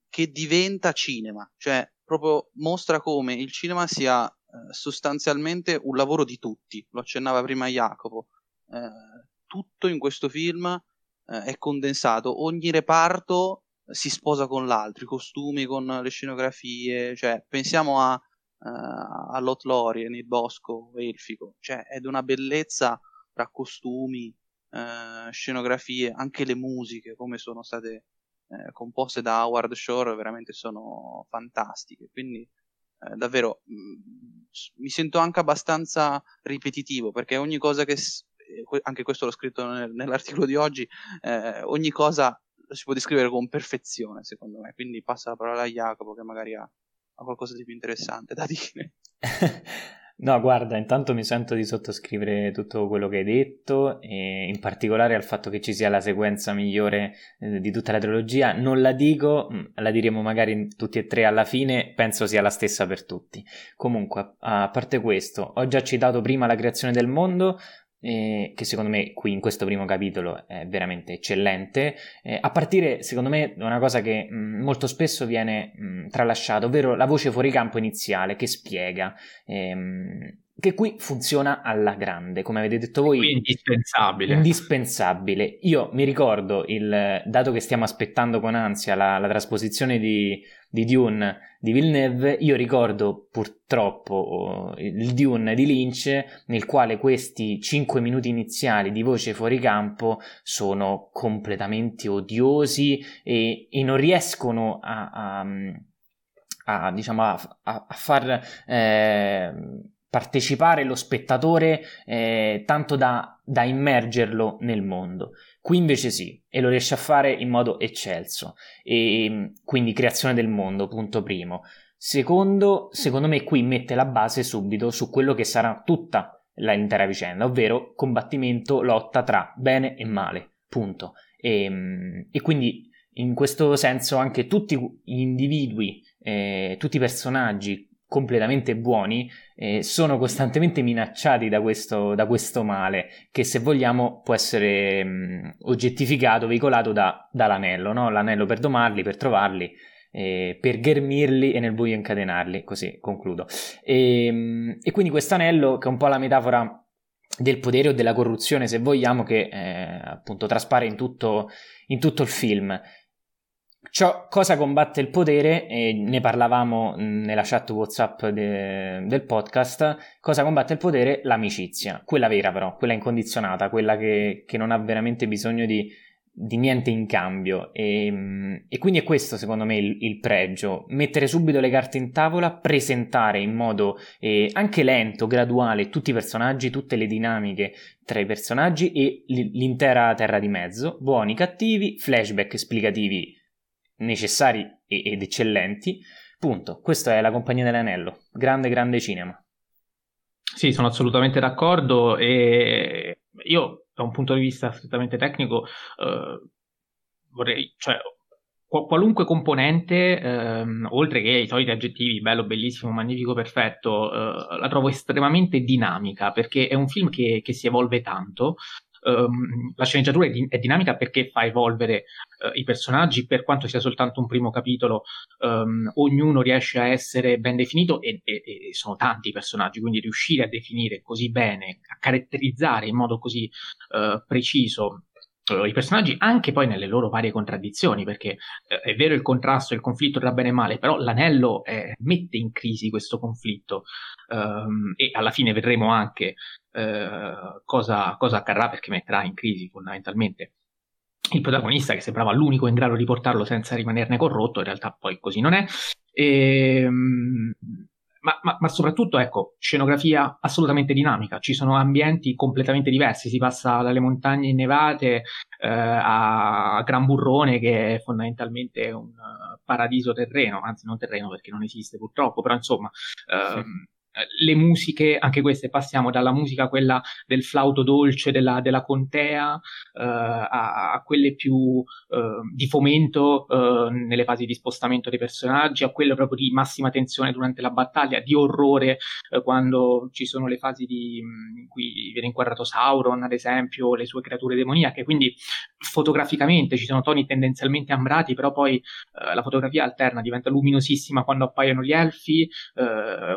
che diventa cinema, cioè proprio mostra come il cinema sia eh, sostanzialmente un lavoro di tutti, lo accennava prima Jacopo. Eh, tutto in questo film eh, è condensato, ogni reparto si sposa con l'altro, i costumi con le scenografie, cioè pensiamo a, uh, a Lot Lorien, il bosco elfico, cioè è di una bellezza tra costumi, uh, scenografie, anche le musiche, come sono state uh, composte da Howard Shore, veramente sono fantastiche, quindi eh, davvero mh, mm, mi sento anche abbastanza ripetitivo perché ogni cosa che eh, anche questo l'ho scritto nel, [laughs] nell'articolo di oggi eh, ogni cosa si può descrivere con perfezione secondo me. Quindi passa la parola a Jacopo che magari ha, ha qualcosa di più interessante da [laughs] dire [laughs]
No, guarda, intanto mi sento di sottoscrivere tutto quello che hai detto, e in particolare al fatto che ci sia la sequenza migliore eh, di tutta la trilogia. Non la dico, mm, la diremo magari tutti e tre alla fine, penso sia la stessa per tutti. Comunque, a parte questo, ho già citato prima la creazione del mondo, eh, che secondo me qui in questo primo capitolo è veramente eccellente, eh, a partire secondo me da una cosa che mh, mm, molto spesso viene mm, tralasciata, ovvero la voce fuori campo iniziale che spiega ehm, che qui funziona alla grande, come avete detto voi.
È indispensabile.
Indispensabile. Io mi ricordo, il, dato che stiamo aspettando con ansia la, la trasposizione di, di, Dune di Villeneuve, io ricordo purtroppo il Dune di Lynch, nel quale questi 5 minuti iniziali di voce fuori campo sono completamente odiosi e, e non riescono a, a, a diciamo, a, a far... Eh, partecipare lo spettatore eh, tanto da, da, immergerlo nel mondo. Qui invece sì, e lo riesce a fare in modo eccelso. E, quindi creazione del mondo, punto primo. Secondo, secondo me qui mette la base subito su quello che sarà tutta l'intera vicenda, ovvero combattimento, lotta tra bene e male, punto. E, e quindi in questo senso anche tutti gli individui, eh, tutti i personaggi completamente buoni eh, sono costantemente minacciati da questo, da questo, male che se vogliamo può essere mh, oggettificato, veicolato da, dall'anello, no? l'anello per domarli, per trovarli, eh, per ghermirli e nel buio incatenarli, così concludo. E, mh, e quindi questo anello che è un po' la metafora del potere o della corruzione, se vogliamo, che eh, appunto traspare in tutto, in tutto il film. Ciò, cosa combatte il potere? E ne parlavamo nella chat WhatsApp de, del podcast. Cosa combatte il potere? L'amicizia, quella vera però, quella incondizionata, quella che, che non ha veramente bisogno di, di niente in cambio. E, e, quindi è questo, secondo me, il, il, pregio: mettere subito le carte in tavola, presentare in modo eh, anche lento, graduale, tutti i personaggi, tutte le dinamiche tra i personaggi e l'intera terra di mezzo, buoni, cattivi, flashback esplicativi necessari ed eccellenti. Punto. Questa è la Compagnia dell'Anello. Grande, grande cinema.
Sì, sono assolutamente d'accordo e io da un punto di vista strettamente tecnico eh, vorrei, cioè, qualunque componente, ehm, oltre che i soliti aggettivi, bello, bellissimo, magnifico, perfetto, eh, la trovo estremamente dinamica perché è un film che, che si evolve tanto, um, la sceneggiatura è, di- è, dinamica perché fa evolvere uh, i personaggi, per quanto sia soltanto un primo capitolo, um, ognuno riesce a essere ben definito e, e, e, sono tanti i personaggi, quindi riuscire a definire così bene, a caratterizzare in modo così uh, preciso i personaggi anche poi nelle loro varie contraddizioni, perché eh, è vero il contrasto, il conflitto tra bene e male, però l'anello eh, mette in crisi questo conflitto um, e alla fine vedremo anche uh, cosa, cosa accadrà perché metterà in crisi fondamentalmente il protagonista che sembrava l'unico in grado di portarlo senza rimanerne corrotto, in realtà poi così non è. E, um, ma, ma, ma, soprattutto, ecco, scenografia assolutamente dinamica, ci sono ambienti completamente diversi, si passa dalle montagne innevate eh, a Gran Burrone che è fondamentalmente un uh, paradiso terreno, anzi non terreno perché non esiste purtroppo, però insomma... Uh, sì le musiche, anche queste, passiamo dalla musica quella del flauto dolce della, della contea uh, a, a, quelle più uh, di fomento uh, nelle fasi di spostamento dei personaggi, a quelle proprio di massima tensione durante la battaglia, di orrore quando ci sono le fasi di, in cui viene inquadrato Sauron, ad esempio, le sue creature demoniache, quindi fotograficamente ci sono toni tendenzialmente ambrati, però poi la fotografia alterna, diventa luminosissima quando appaiono gli elfi,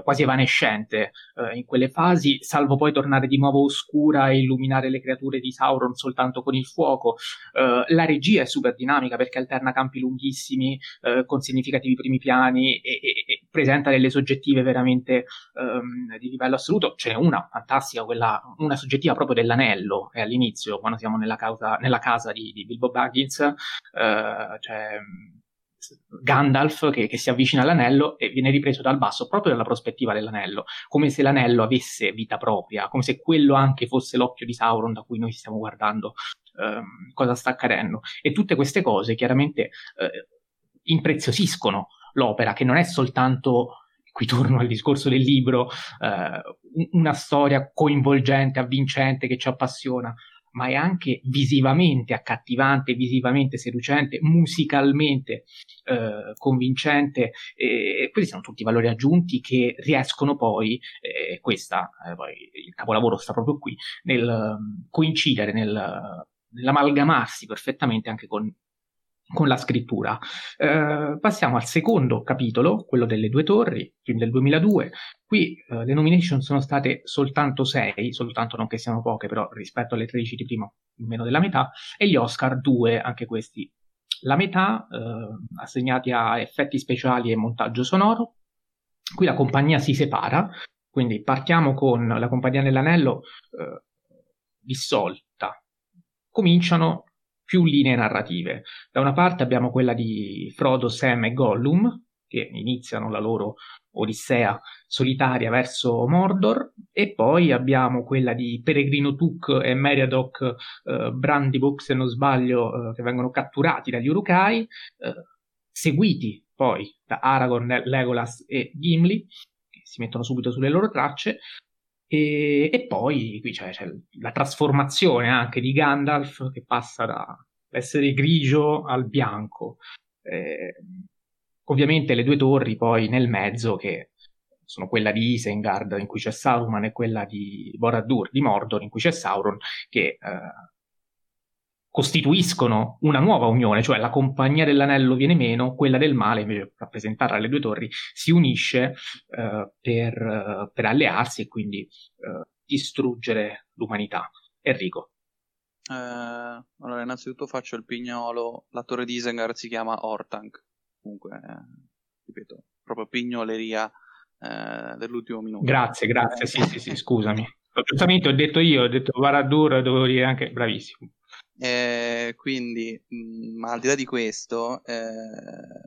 quasi evanescente lucente eh, in quelle fasi, salvo poi tornare di nuovo oscura e illuminare le creature di Sauron soltanto con il fuoco. Eh, la regia è super dinamica perché alterna campi lunghissimi eh, con significativi primi piani e, e, e, presenta delle soggettive veramente ehm, di livello assoluto. Ce n'è una fantastica, quella, una soggettiva proprio dell'anello, è all'inizio, quando siamo nella, causa, nella casa di, di Bilbo Baggins, eh, cioè Gandalf che, che, si avvicina all'anello e viene ripreso dal basso proprio dalla prospettiva dell'anello, come se l'anello avesse vita propria, come se quello anche fosse l'occhio di Sauron da cui noi stiamo guardando ehm, cosa sta accadendo. E tutte queste cose chiaramente eh, impreziosiscono l'opera, che non è soltanto qui torno al discorso del libro, eh, una storia coinvolgente, avvincente, che ci appassiona, ma è anche visivamente accattivante, visivamente seducente, musicalmente eh, convincente. E questi sono tutti valori aggiunti che riescono poi, eh, questa, eh, poi il capolavoro sta proprio qui, nel um, coincidere, nel, nell'amalgamarsi perfettamente anche con con la scrittura. Eh, passiamo al secondo capitolo, quello delle due torri, film del 2002. Qui eh, le nomination sono state soltanto sei, soltanto non che siano poche, però rispetto alle 13 di prima, meno della metà, e gli Oscar due, anche questi. La metà eh, assegnati a effetti speciali e montaggio sonoro. Qui la compagnia si separa, quindi partiamo con la compagnia dell'anello eh, dissolta. Cominciano più linee narrative. Da una parte abbiamo quella di Frodo, Sam e Gollum, che iniziano la loro odissea solitaria verso Mordor, e poi abbiamo quella di Peregrino Took e Meriadoc eh, Brandybook, se non sbaglio, eh, che vengono catturati dagli Urukai, eh, seguiti poi da Aragorn, Legolas e Gimli, che si mettono subito sulle loro tracce, e, e poi qui c'è, c'è, la trasformazione anche di Gandalf che passa dall'essere grigio al bianco. Eh, ovviamente le due torri poi nel mezzo che sono quella di Isengard in cui c'è Sauron e quella di Borad-dûr di Mordor in cui c'è Sauron che eh, costituiscono una nuova unione, cioè la compagnia dell'anello viene meno, quella del male, invece rappresentata dalle due torri, si unisce eh, per, per, allearsi e quindi uh, distruggere l'umanità. Enrico.
Eh, allora, innanzitutto faccio il pignolo, la torre di Isengard si chiama Ortank, comunque, eh, ripeto, proprio pignoleria eh, dell'ultimo minuto.
Grazie, grazie, sì, sì, sì, [laughs] scusami. Giustamente ho detto io, ho detto Varadur, dovevo dire anche bravissimo.
Eh, quindi, mh, ma al di là di questo, eh,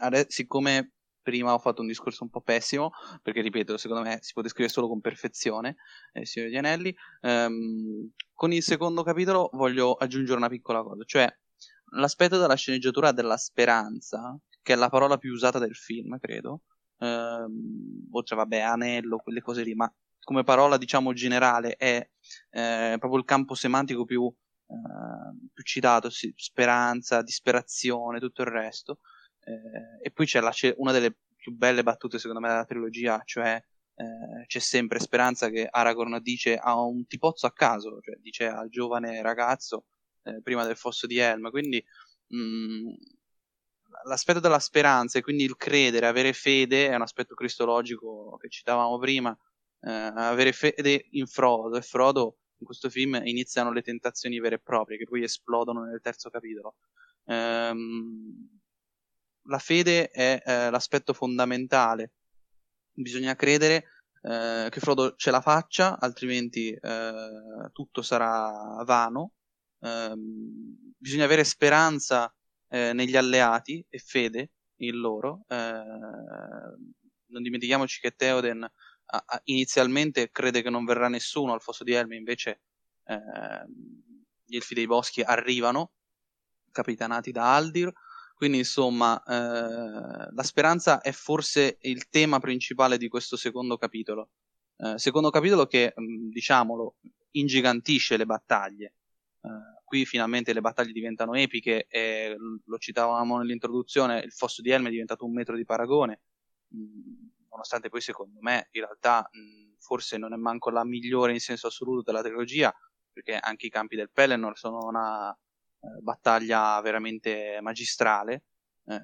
adesso, siccome prima ho fatto un discorso un po' pessimo, perché ripeto, secondo me si può descrivere solo con perfezione eh, Signore di Anelli, ehm, con il secondo capitolo voglio aggiungere una piccola cosa, cioè l'aspetto della sceneggiatura della speranza, che è la parola più usata del film, credo, ehm, oltre vabbè, anello, quelle cose lì, ma come parola diciamo generale è eh, proprio il campo semantico più Ehm, più citato, sì, speranza, disperazione, tutto il resto. Eh, e poi c'è la, una delle più belle battute secondo me della trilogia, cioè eh, c'è sempre speranza che Aragorn dice a un tipozzo a caso, cioè dice al giovane ragazzo eh, prima del fosso di Helm, quindi mh, mm, l'aspetto della speranza e quindi il credere, avere fede è un aspetto cristologico che citavamo prima, eh, avere fede in Frodo e Frodo in questo film iniziano le tentazioni vere e proprie, che poi esplodono nel terzo capitolo. Ehm, la fede è eh, l'aspetto fondamentale. Bisogna credere eh, che Frodo ce la faccia, altrimenti eh, tutto sarà vano. Ehm, bisogna avere speranza eh, negli alleati e fede in loro. Ehm, non dimentichiamoci che Theoden inizialmente crede che non verrà nessuno al fosso di Helm, invece eh, gli elfi dei boschi arrivano, capitanati da Aldir. Quindi, insomma, eh, la speranza è forse il tema principale di questo secondo capitolo. Eh, secondo capitolo che, mm, diciamolo, ingigantisce le battaglie. Eh, qui finalmente le battaglie diventano epiche e lo citavamo nell'introduzione, il fosso di Helm è diventato un metro di paragone. Mm, nonostante poi secondo me in realtà mh, forse non è manco la migliore in senso assoluto della trilogia, perché anche i campi del Pelennor sono una eh, battaglia veramente magistrale. Eh,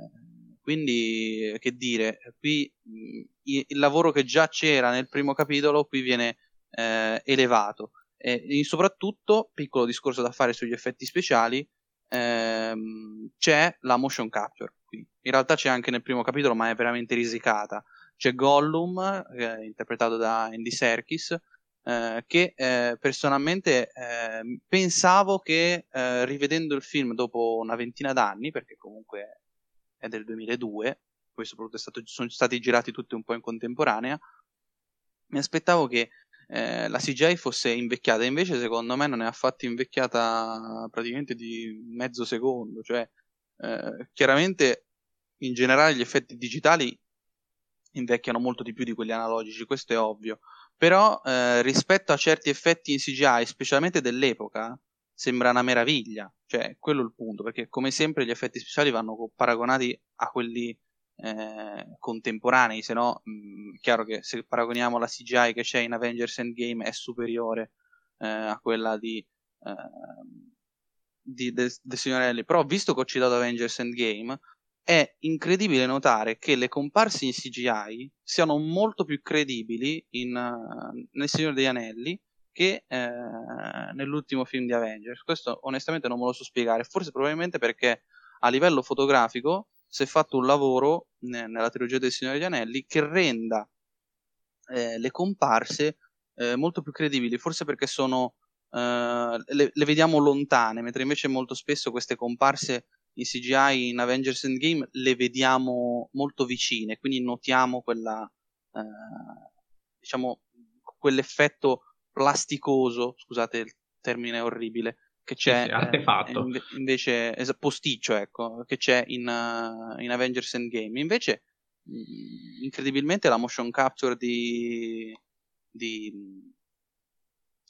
quindi, che dire, qui mh, il lavoro che già c'era nel primo capitolo qui viene eh, elevato. E soprattutto, piccolo discorso da fare sugli effetti speciali, ehm, c'è la motion capture qui. In realtà c'è anche nel primo capitolo, ma è veramente risicata c'è Gollum, eh, interpretato da Andy Serkis, eh, che eh, personalmente eh, pensavo che eh, rivedendo il film dopo una ventina d'anni, perché comunque è del 2002, poi soprattutto stato, sono stati girati tutti un po' in contemporanea, mi aspettavo che eh, la CGI fosse invecchiata, invece secondo me non è affatto invecchiata praticamente di mezzo secondo, cioè chiaramente in generale gli effetti digitali invecchiano molto di più di quelli analogici, questo è ovvio. Però eh, rispetto a certi effetti in CGI, specialmente dell'epoca, sembra una meraviglia. Cioè, quello è il punto, perché come sempre gli effetti speciali vanno paragonati a quelli eh, contemporanei, se no, mh, chiaro che se paragoniamo la CGI che c'è in Avengers Endgame è superiore eh, a quella di, eh, di, del, del signorelli, però visto che ho citato Avengers Endgame, è incredibile notare che le comparse in CGI siano molto più credibili in, uh, nel Signore degli Anelli che eh, nell'ultimo film di Avengers. Questo onestamente non me lo so spiegare, forse probabilmente perché a livello fotografico si è fatto un lavoro ne, nella trilogia del Signore degli Anelli che renda eh, le comparse eh, molto più credibili, forse perché sono Uh, le, le, vediamo lontane, mentre invece molto spesso queste comparse in CGI in Avengers Endgame le vediamo molto vicine, quindi notiamo quella, uh, diciamo, quell'effetto plasticoso, scusate il termine orribile, che c'è
sì, artefatto.
Eh, invece es- posticcio, ecco, che c'è in, uh, in Avengers Endgame. Invece, mh, incredibilmente, la motion capture di, di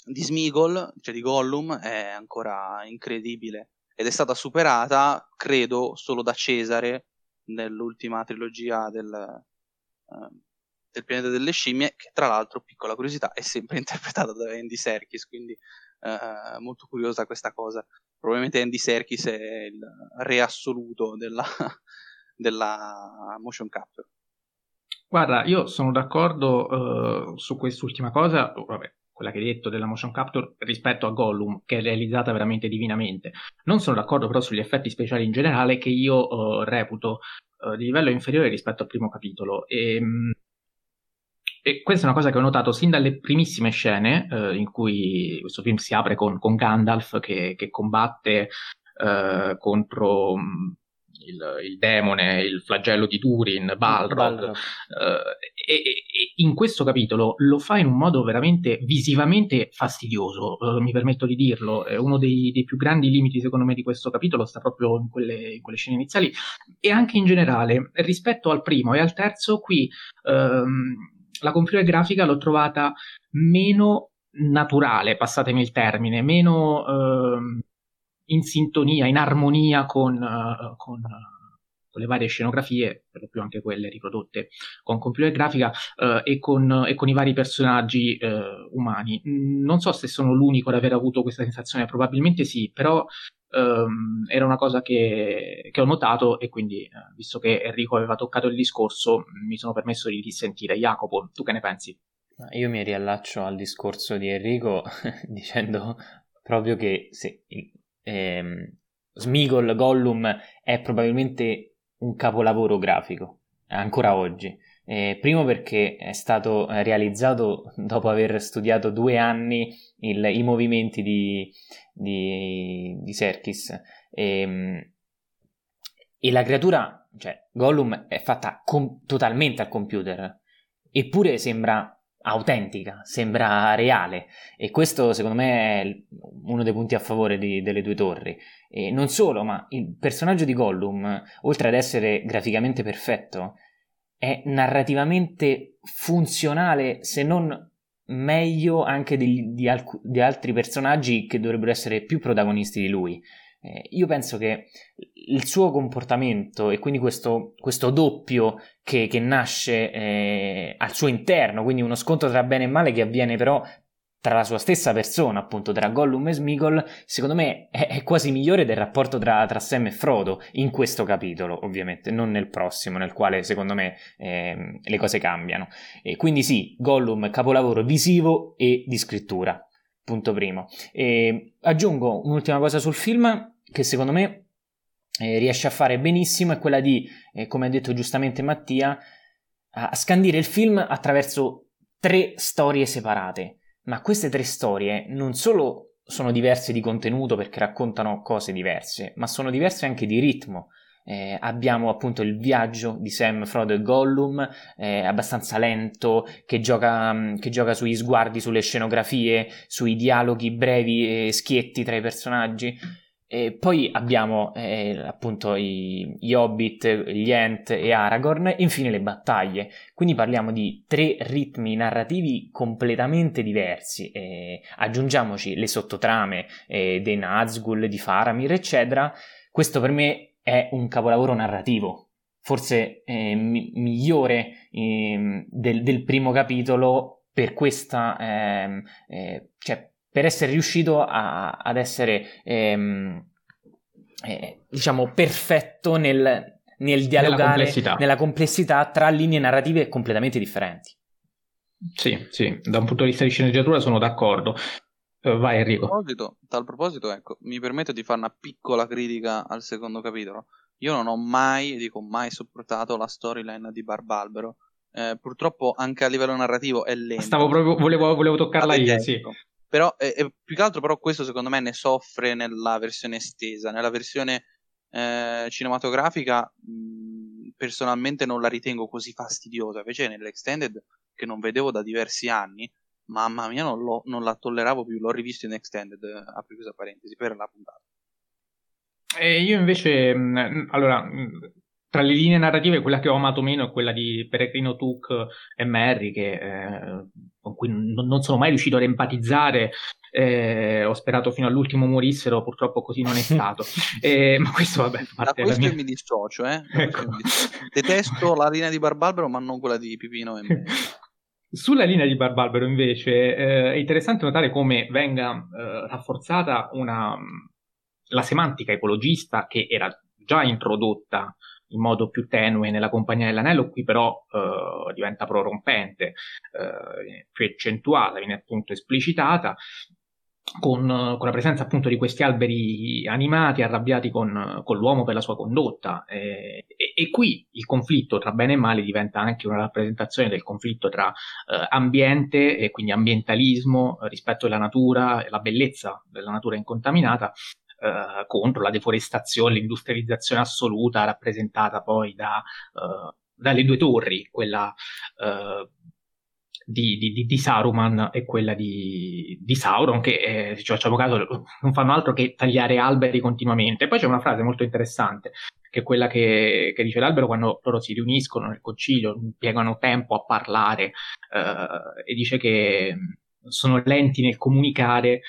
di Smigol, cioè di Gollum, è ancora incredibile ed è stata superata, credo, solo da Cesare nell'ultima trilogia del, uh, del pianeta delle scimmie, che tra l'altro, piccola curiosità, è sempre [laughs] interpretata da Andy Serkis, quindi uh, molto curiosa questa cosa. Probabilmente Andy Serkis è il re assoluto della, [laughs] della motion capture.
Guarda, io sono d'accordo uh, su quest'ultima cosa, vabbè, quella che hai detto della motion capture rispetto a Gollum, che è realizzata veramente divinamente. Non sono d'accordo però sugli effetti speciali in generale, che io uh, reputo uh, di livello inferiore rispetto al primo capitolo. E, ehm, e, questa è una cosa che ho notato sin dalle primissime scene, uh, in cui questo film si apre con, con Gandalf che, che combatte contro il, il, demone, il flagello di Turin, Balrog. Balrog. Uh, e, e, in questo capitolo lo fa in un modo veramente visivamente fastidioso, uh, mi permetto di dirlo. È uno dei, dei, più grandi limiti, secondo me, di questo capitolo sta proprio in quelle, in quelle, scene iniziali e anche in generale. Rispetto al primo e al terzo, qui um, la computer grafica l'ho trovata meno naturale, passatemi il termine, meno. Uh, in sintonia, in armonia con, uh, con, uh, con, le varie scenografie, per lo più anche quelle riprodotte con computer grafica uh, e, con, e, con, i vari personaggi umani. Non so se sono l'unico ad aver avuto questa sensazione, probabilmente sì, però um, era una cosa che, che, ho notato e quindi, visto che Enrico aveva toccato il discorso, mi sono permesso di dissentire. Jacopo, tu che ne pensi?
Io mi riallaccio al discorso di Enrico [laughs] dicendo proprio che sì, ehm, Smigol Gollum è probabilmente un capolavoro grafico, ancora oggi. Eh, primo perché è stato realizzato [laughs] dopo aver studiato due anni il, i movimenti di, di, di Serkis e, ehm, e, la creatura, cioè Gollum, è fatta com- totalmente al computer, eppure sembra autentica, sembra reale e questo secondo me è uno dei punti a favore di, delle due torri. E non solo, ma il personaggio di Gollum, oltre ad essere graficamente perfetto, è narrativamente funzionale, se non meglio anche di, di, alc- di altri personaggi che dovrebbero essere più protagonisti di lui. Eh, io penso che il suo comportamento e quindi questo, questo doppio che, che nasce eh, al suo interno, quindi uno scontro tra bene e male che avviene però tra la sua stessa persona, appunto tra Gollum e Smigol, secondo me è, è quasi migliore del rapporto tra, tra, Sam e Frodo in questo capitolo, ovviamente, non nel prossimo, nel quale secondo me eh, le cose cambiano. E quindi sì, Gollum capolavoro visivo e di scrittura punto primo. E aggiungo un'ultima cosa sul film che secondo me eh, riesce a fare benissimo, è quella di, eh, come ha detto giustamente Mattia, a scandire il film attraverso tre storie separate. Ma queste tre storie non solo sono diverse di contenuto perché raccontano cose diverse, ma sono diverse anche di ritmo. Eh, abbiamo appunto il viaggio di Sam, Frodo e Gollum, eh, abbastanza lento, che gioca, mm, che gioca, sugli sguardi, sulle scenografie, sui dialoghi brevi e schietti tra i personaggi. E poi abbiamo eh, appunto i, gli Hobbit, gli Ent e Aragorn, e infine le battaglie. Quindi parliamo di tre ritmi narrativi completamente diversi. Eh, aggiungiamoci le sottotrame eh, dei Nazgul, di Faramir, eccetera. Questo per me è un capolavoro narrativo, forse eh, mi- migliore eh, del, del, primo capitolo per questa, ehm, eh, cioè per essere riuscito a, ad essere ehm, eh, diciamo, perfetto nel, nel dialogare
Nella complessità.
nella complessità tra linee narrative completamente differenti.
Sì, sì, da un punto di vista di sceneggiatura sono d'accordo. Eh, vai
A
Enrico.
proposito, tal proposito, ecco, mi permetto di fare una piccola critica al secondo capitolo. Io non ho mai, dico mai, sopportato la storyline di Barbalbero. Eh, purtroppo anche a livello narrativo è lenta.
Stavo proprio, volevo, volevo toccarla
La
io, sì.
detesto. Però, eh, eh, più che altro, però, questo secondo me ne soffre nella versione estesa. Nella versione eh, cinematografica, mh, personalmente non la ritengo così fastidiosa. Invece, nell'extended, che non vedevo da diversi anni, mamma mia, non, l'ho- non la tolleravo più. L'ho rivisto in extended, eh, apri questa parentesi, per la puntata.
E io invece, mh, allora, mh, tra le linee narrative, quella che ho amato meno è quella di Peregrino Took e Merry, che, eh, con cui non, non sono mai riuscito ad empatizzare. eh, ho sperato fino all'ultimo morissero, purtroppo così non è [laughs] stato. Eh, ma questo, vabbè,
Da questo
mia...
mi dissocio, eh.
Ecco.
mi dissocio. Detesto la linea di Barbalbero, ma non quella di Pipino e [laughs] me.
Sulla linea di Barbalbero, invece, eh, è interessante notare come venga eh, rafforzata una, la semantica ecologista che era già introdotta in modo più tenue nella Compagnia dell'Anello, qui però eh, diventa prorompente, eh, più accentuata, viene appunto esplicitata. Con, con la presenza appunto di questi alberi animati, arrabbiati con, con l'uomo per la sua condotta. eh, e, e qui il conflitto tra bene e male diventa anche una rappresentazione del conflitto tra eh, ambiente e quindi ambientalismo eh, rispetto alla natura la bellezza della natura incontaminata eh, contro la deforestazione, l'industrializzazione assoluta rappresentata poi da, eh, dalle due torri, quella eh, di, di- di- Saruman e quella di, di Sauron, che eh, se ci facciamo caso non fanno altro che tagliare alberi continuamente. Poi c'è una frase molto interessante, che è quella che, che dice l'albero quando loro si riuniscono nel concilio, impiegano tempo a parlare, eh, e dice che sono lenti nel comunicare. eh,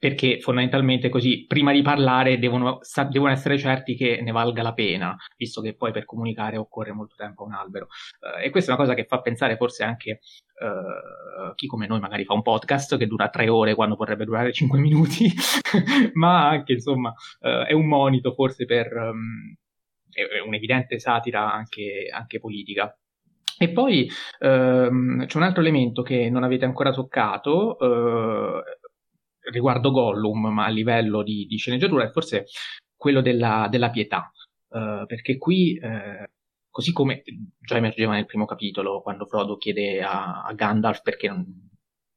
perché fondamentalmente così prima di parlare devono, sa- devono essere certi che ne valga la pena, visto che poi per comunicare occorre molto tempo a un albero. Eh, e questa è una cosa che fa pensare forse anche eh, chi come noi magari fa un podcast che dura tre ore quando vorrebbe durare cinque [laughs] minuti, ma anche insomma eh, è un monito forse per è un'evidente satira anche, anche politica. E poi ehm, c'è un altro elemento che non avete ancora toccato eh, riguardo Gollum, ma a livello di, di sceneggiatura, è forse quello della, della pietà. Eh, perché qui, eh, così come già emergeva nel primo capitolo, quando Frodo chiede a, a Gandalf perché non,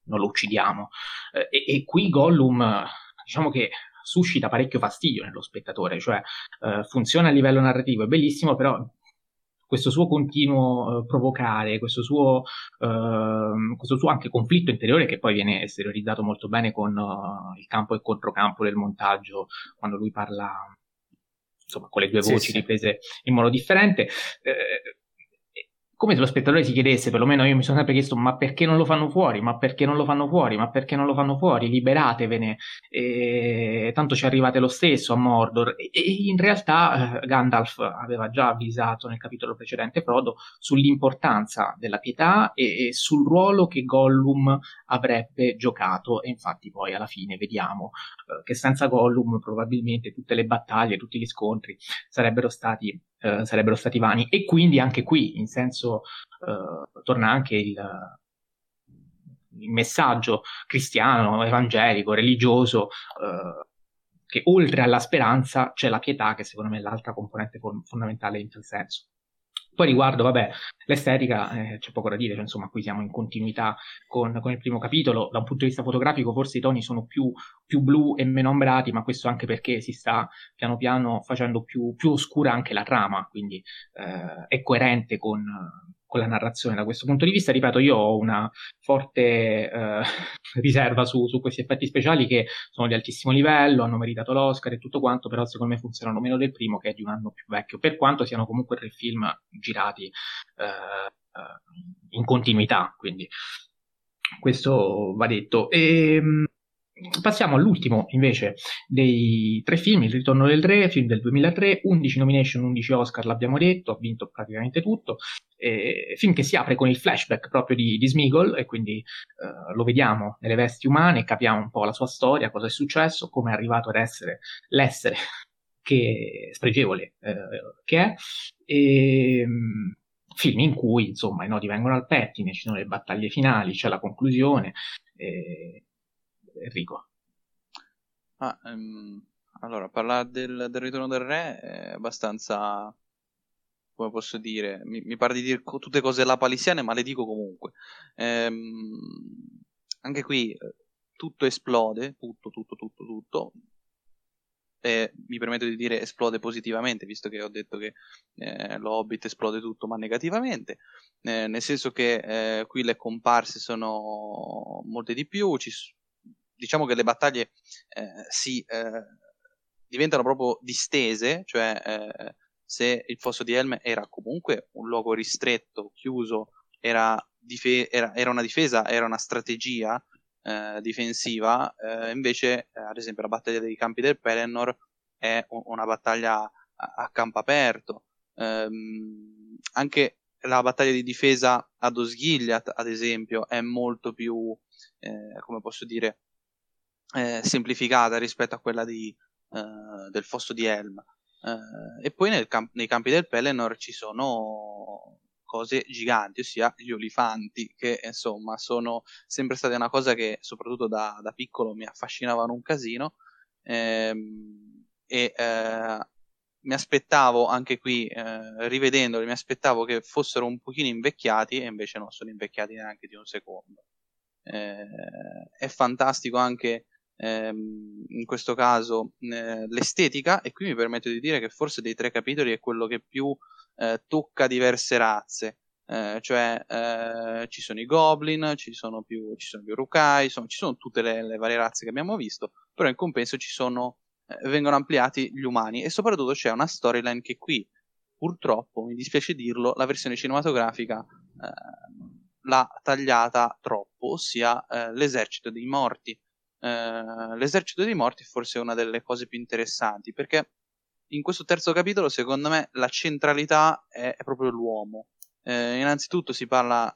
non lo uccidiamo, eh, e, e qui Gollum, diciamo che suscita parecchio fastidio nello spettatore, cioè funziona a livello narrativo, è bellissimo, però questo suo continuo eh, provocare, questo suo, ehm, questo suo anche conflitto interiore che poi viene esteriorizzato molto bene con eh, il campo e controcampo del montaggio, quando lui parla insomma con le due voci
sì.
riprese in modo differente. Eh, come se lo spettatore si chiedesse, perlomeno io mi sono sempre chiesto, ma perché non lo fanno fuori? Ma perché non lo fanno fuori? Ma perché non lo fanno fuori? Liberatevene, eh, tanto ci arrivate lo stesso a Mordor. E, e in realtà eh, Gandalf aveva già avvisato nel capitolo precedente Frodo sull'importanza della pietà e, e sul ruolo che Gollum avrebbe giocato. E infatti poi alla fine vediamo eh, che senza Gollum probabilmente tutte le battaglie, tutti gli scontri sarebbero stati, eh, sarebbero stati vani. E quindi anche qui, in senso, eh, torna anche il, il messaggio cristiano, evangelico, religioso, eh, che oltre alla speranza c'è la pietà, che secondo me è l'altra componente fon- fondamentale in tal senso. Poi riguardo, vabbè, l'estetica, eh, c'è poco da dire, cioè, insomma, qui siamo in continuità con, con il primo capitolo. Da un punto di vista fotografico, forse i toni sono più, più blu e meno ambrati, ma questo anche perché si sta piano piano facendo più, più oscura anche la trama, quindi eh, è coerente con, con la narrazione da questo punto di vista. Ripeto, io ho una forte eh, [laughs] riserva su, su questi effetti speciali che sono di altissimo livello, hanno meritato l'Oscar e tutto quanto, però secondo me funzionano meno del primo che è di un anno più vecchio, per quanto siano comunque tre film girati eh, eh, in continuità, quindi questo va detto. E, passiamo all'ultimo invece dei tre film, Il ritorno del re, film del 2003, 11 nomination, 11 Oscar, l'abbiamo detto, ha vinto praticamente tutto, eh, film che si apre con il flashback proprio di, di Smigol e quindi eh, lo vediamo nelle vesti umane, capiamo un po' la sua storia, cosa è successo, come è arrivato ad essere l'essere [laughs] che spregevole eh, che è. E, ehm, film in cui insomma i nodi vengono al pettine, ci sono le battaglie finali, c'è la conclusione. E... Enrico.
Ah, um, allora, parlare del, del, ritorno del re è abbastanza, come posso dire, mi, mi pare di dire tutte cose lapalisiane, ma le dico comunque. Ehm, anche qui eh, tutto esplode, tutto, tutto, tutto, tutto e mi permetto di dire esplode positivamente, visto che ho detto che eh, lo esplode tutto, ma negativamente, eh, nel senso che eh, qui le comparse sono molte di più, ci, diciamo che le battaglie eh, si eh, diventano proprio distese, cioè eh, se il fosso di Helm era comunque un luogo ristretto, chiuso, era, dife- era, era una difesa, era una strategia, eh, difensiva, invece ad esempio la battaglia dei campi del Pelennor è un, una battaglia a, a campo aperto. Ehm, anche la battaglia di difesa ad Osgiliath, ad esempio, è molto più, eh, come posso dire, eh, semplificata rispetto a quella di, del fosso di Helm. e poi camp- nei campi del Pelennor ci sono cose giganti, ossia gli olifanti, che insomma sono sempre state una cosa che soprattutto da, da piccolo mi affascinavano un casino. Ehm, e eh, mi aspettavo anche qui, eh, rivedendoli, mi aspettavo che fossero un pochino invecchiati e invece non sono invecchiati neanche di un secondo. Eh, è fantastico anche ehm, in questo caso eh, l'estetica e qui mi permetto di dire che forse dei tre capitoli è quello che più eh, tocca diverse razze. Eh, cioè eh, ci sono i goblin, ci sono più, ci sono più Rukai, insomma, ci sono tutte le, le, varie razze che abbiamo visto, però in compenso ci sono, eh, vengono ampliati gli umani e soprattutto c'è una storyline che qui, purtroppo, mi dispiace dirlo, la versione cinematografica eh, l'ha tagliata troppo, ossia eh, l'esercito dei morti. L'esercito dei morti è forse una delle cose più interessanti perché in questo terzo capitolo, secondo me, la centralità è, è proprio l'uomo. Eh, innanzitutto si parla,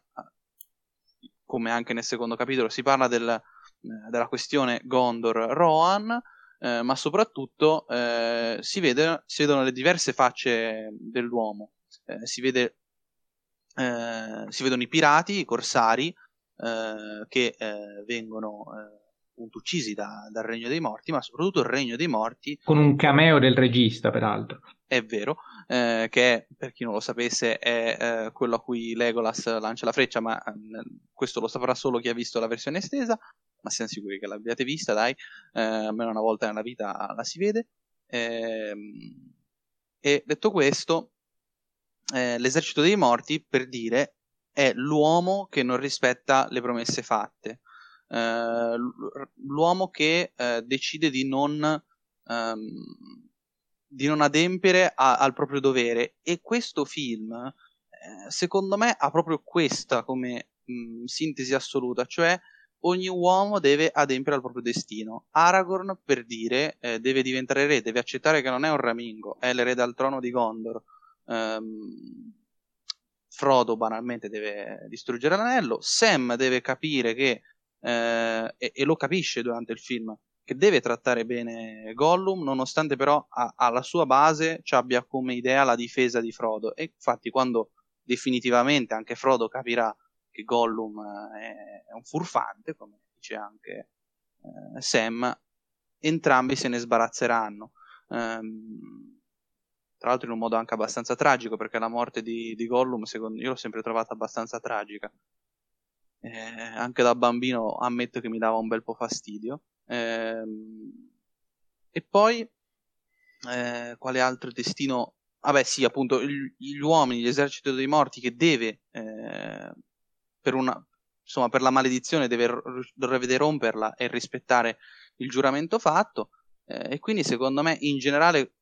come anche nel secondo capitolo, si parla del, eh, della questione Gondor-Rohan, eh, ma soprattutto eh, si, vede, si, vedono le diverse facce dell'uomo. Eh, si, vede, eh, si vedono i pirati, i corsari, che vengono appunto uccisi da, dal Regno dei Morti, ma soprattutto il Regno dei Morti.
Con un cameo del regista, peraltro.
È vero, eh, che per chi non lo sapesse è eh, quello a cui Legolas lancia la freccia, ma eh, questo lo saprà solo chi ha visto la versione estesa, ma siamo sicuri che l'abbiate vista, dai, eh, almeno una volta nella vita la si vede. Ehm, e detto questo, eh, l'esercito dei morti, per dire, è l'uomo che non rispetta le promesse fatte eh, l'uomo che eh, decide di non, ehm, di non adempiere a, al proprio dovere e questo film eh, secondo me ha proprio questa come mh, sintesi assoluta cioè ogni uomo deve adempiere al proprio destino. Aragorn, per dire, eh, deve diventare re, deve accettare che non è un ramingo, è l'erede al trono di Gondor. Um, Frodo banalmente deve distruggere l'anello. Sam deve capire che eh, e, e, lo capisce durante il film, che deve trattare bene Gollum, nonostante però alla sua base ci abbia come idea la difesa di Frodo. E infatti quando definitivamente anche Frodo capirà che Gollum eh, è, è un furfante, come dice anche eh, Sam, entrambi se ne sbarazzeranno. Um, tra l'altro in un modo anche abbastanza tragico, perché la morte di, di Gollum, secondo io l'ho sempre trovata abbastanza tragica eh, anche da bambino ammetto che mi dava un bel po' fastidio. Eh, e poi, eh, quale altro destino? Vabbè, sì, appunto, gli, gli uomini, l'esercito dei morti che deve, eh, per una, insomma, per la maledizione deve, dovrebbe romperla e rispettare il giuramento fatto. Eh, e quindi, secondo me, in generale,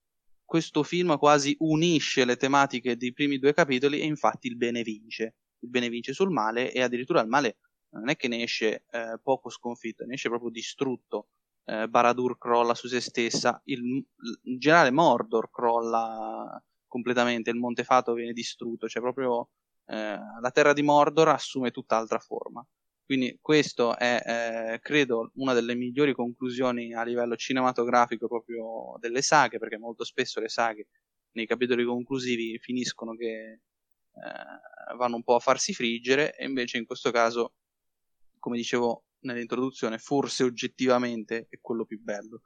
questo film quasi unisce le tematiche dei primi due capitoli e infatti il bene vince il bene vince sul male e addirittura il male non è che ne esce eh, poco sconfitto, ne esce proprio distrutto. Eh, Baradur crolla su se stessa, il, in generale Mordor crolla completamente, il Montefato viene distrutto, cioè proprio eh, la terra di Mordor assume tutt'altra forma. Quindi questo è, eh, credo, una delle migliori conclusioni a livello cinematografico proprio delle saghe, perché molto spesso le saghe nei capitoli conclusivi finiscono che eh, vanno un po' a farsi friggere e invece in questo caso, come dicevo nell'introduzione, forse oggettivamente è quello più bello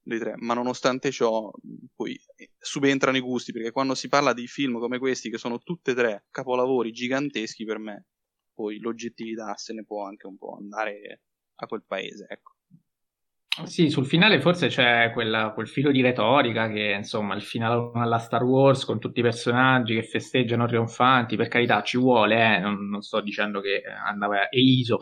dei tre, ma nonostante ciò poi subentrano i gusti, perché quando si parla di film come questi, che sono tutte e tre capolavori giganteschi per me, poi l'oggettività se ne può anche un po' andare a quel paese, ecco.
Sì, sul finale forse c'è quella, quel filo di retorica che, insomma, il finale alla Star Wars con tutti i personaggi che festeggiano trionfanti, per carità, ci vuole, eh? non, non, sto dicendo che andava eliso,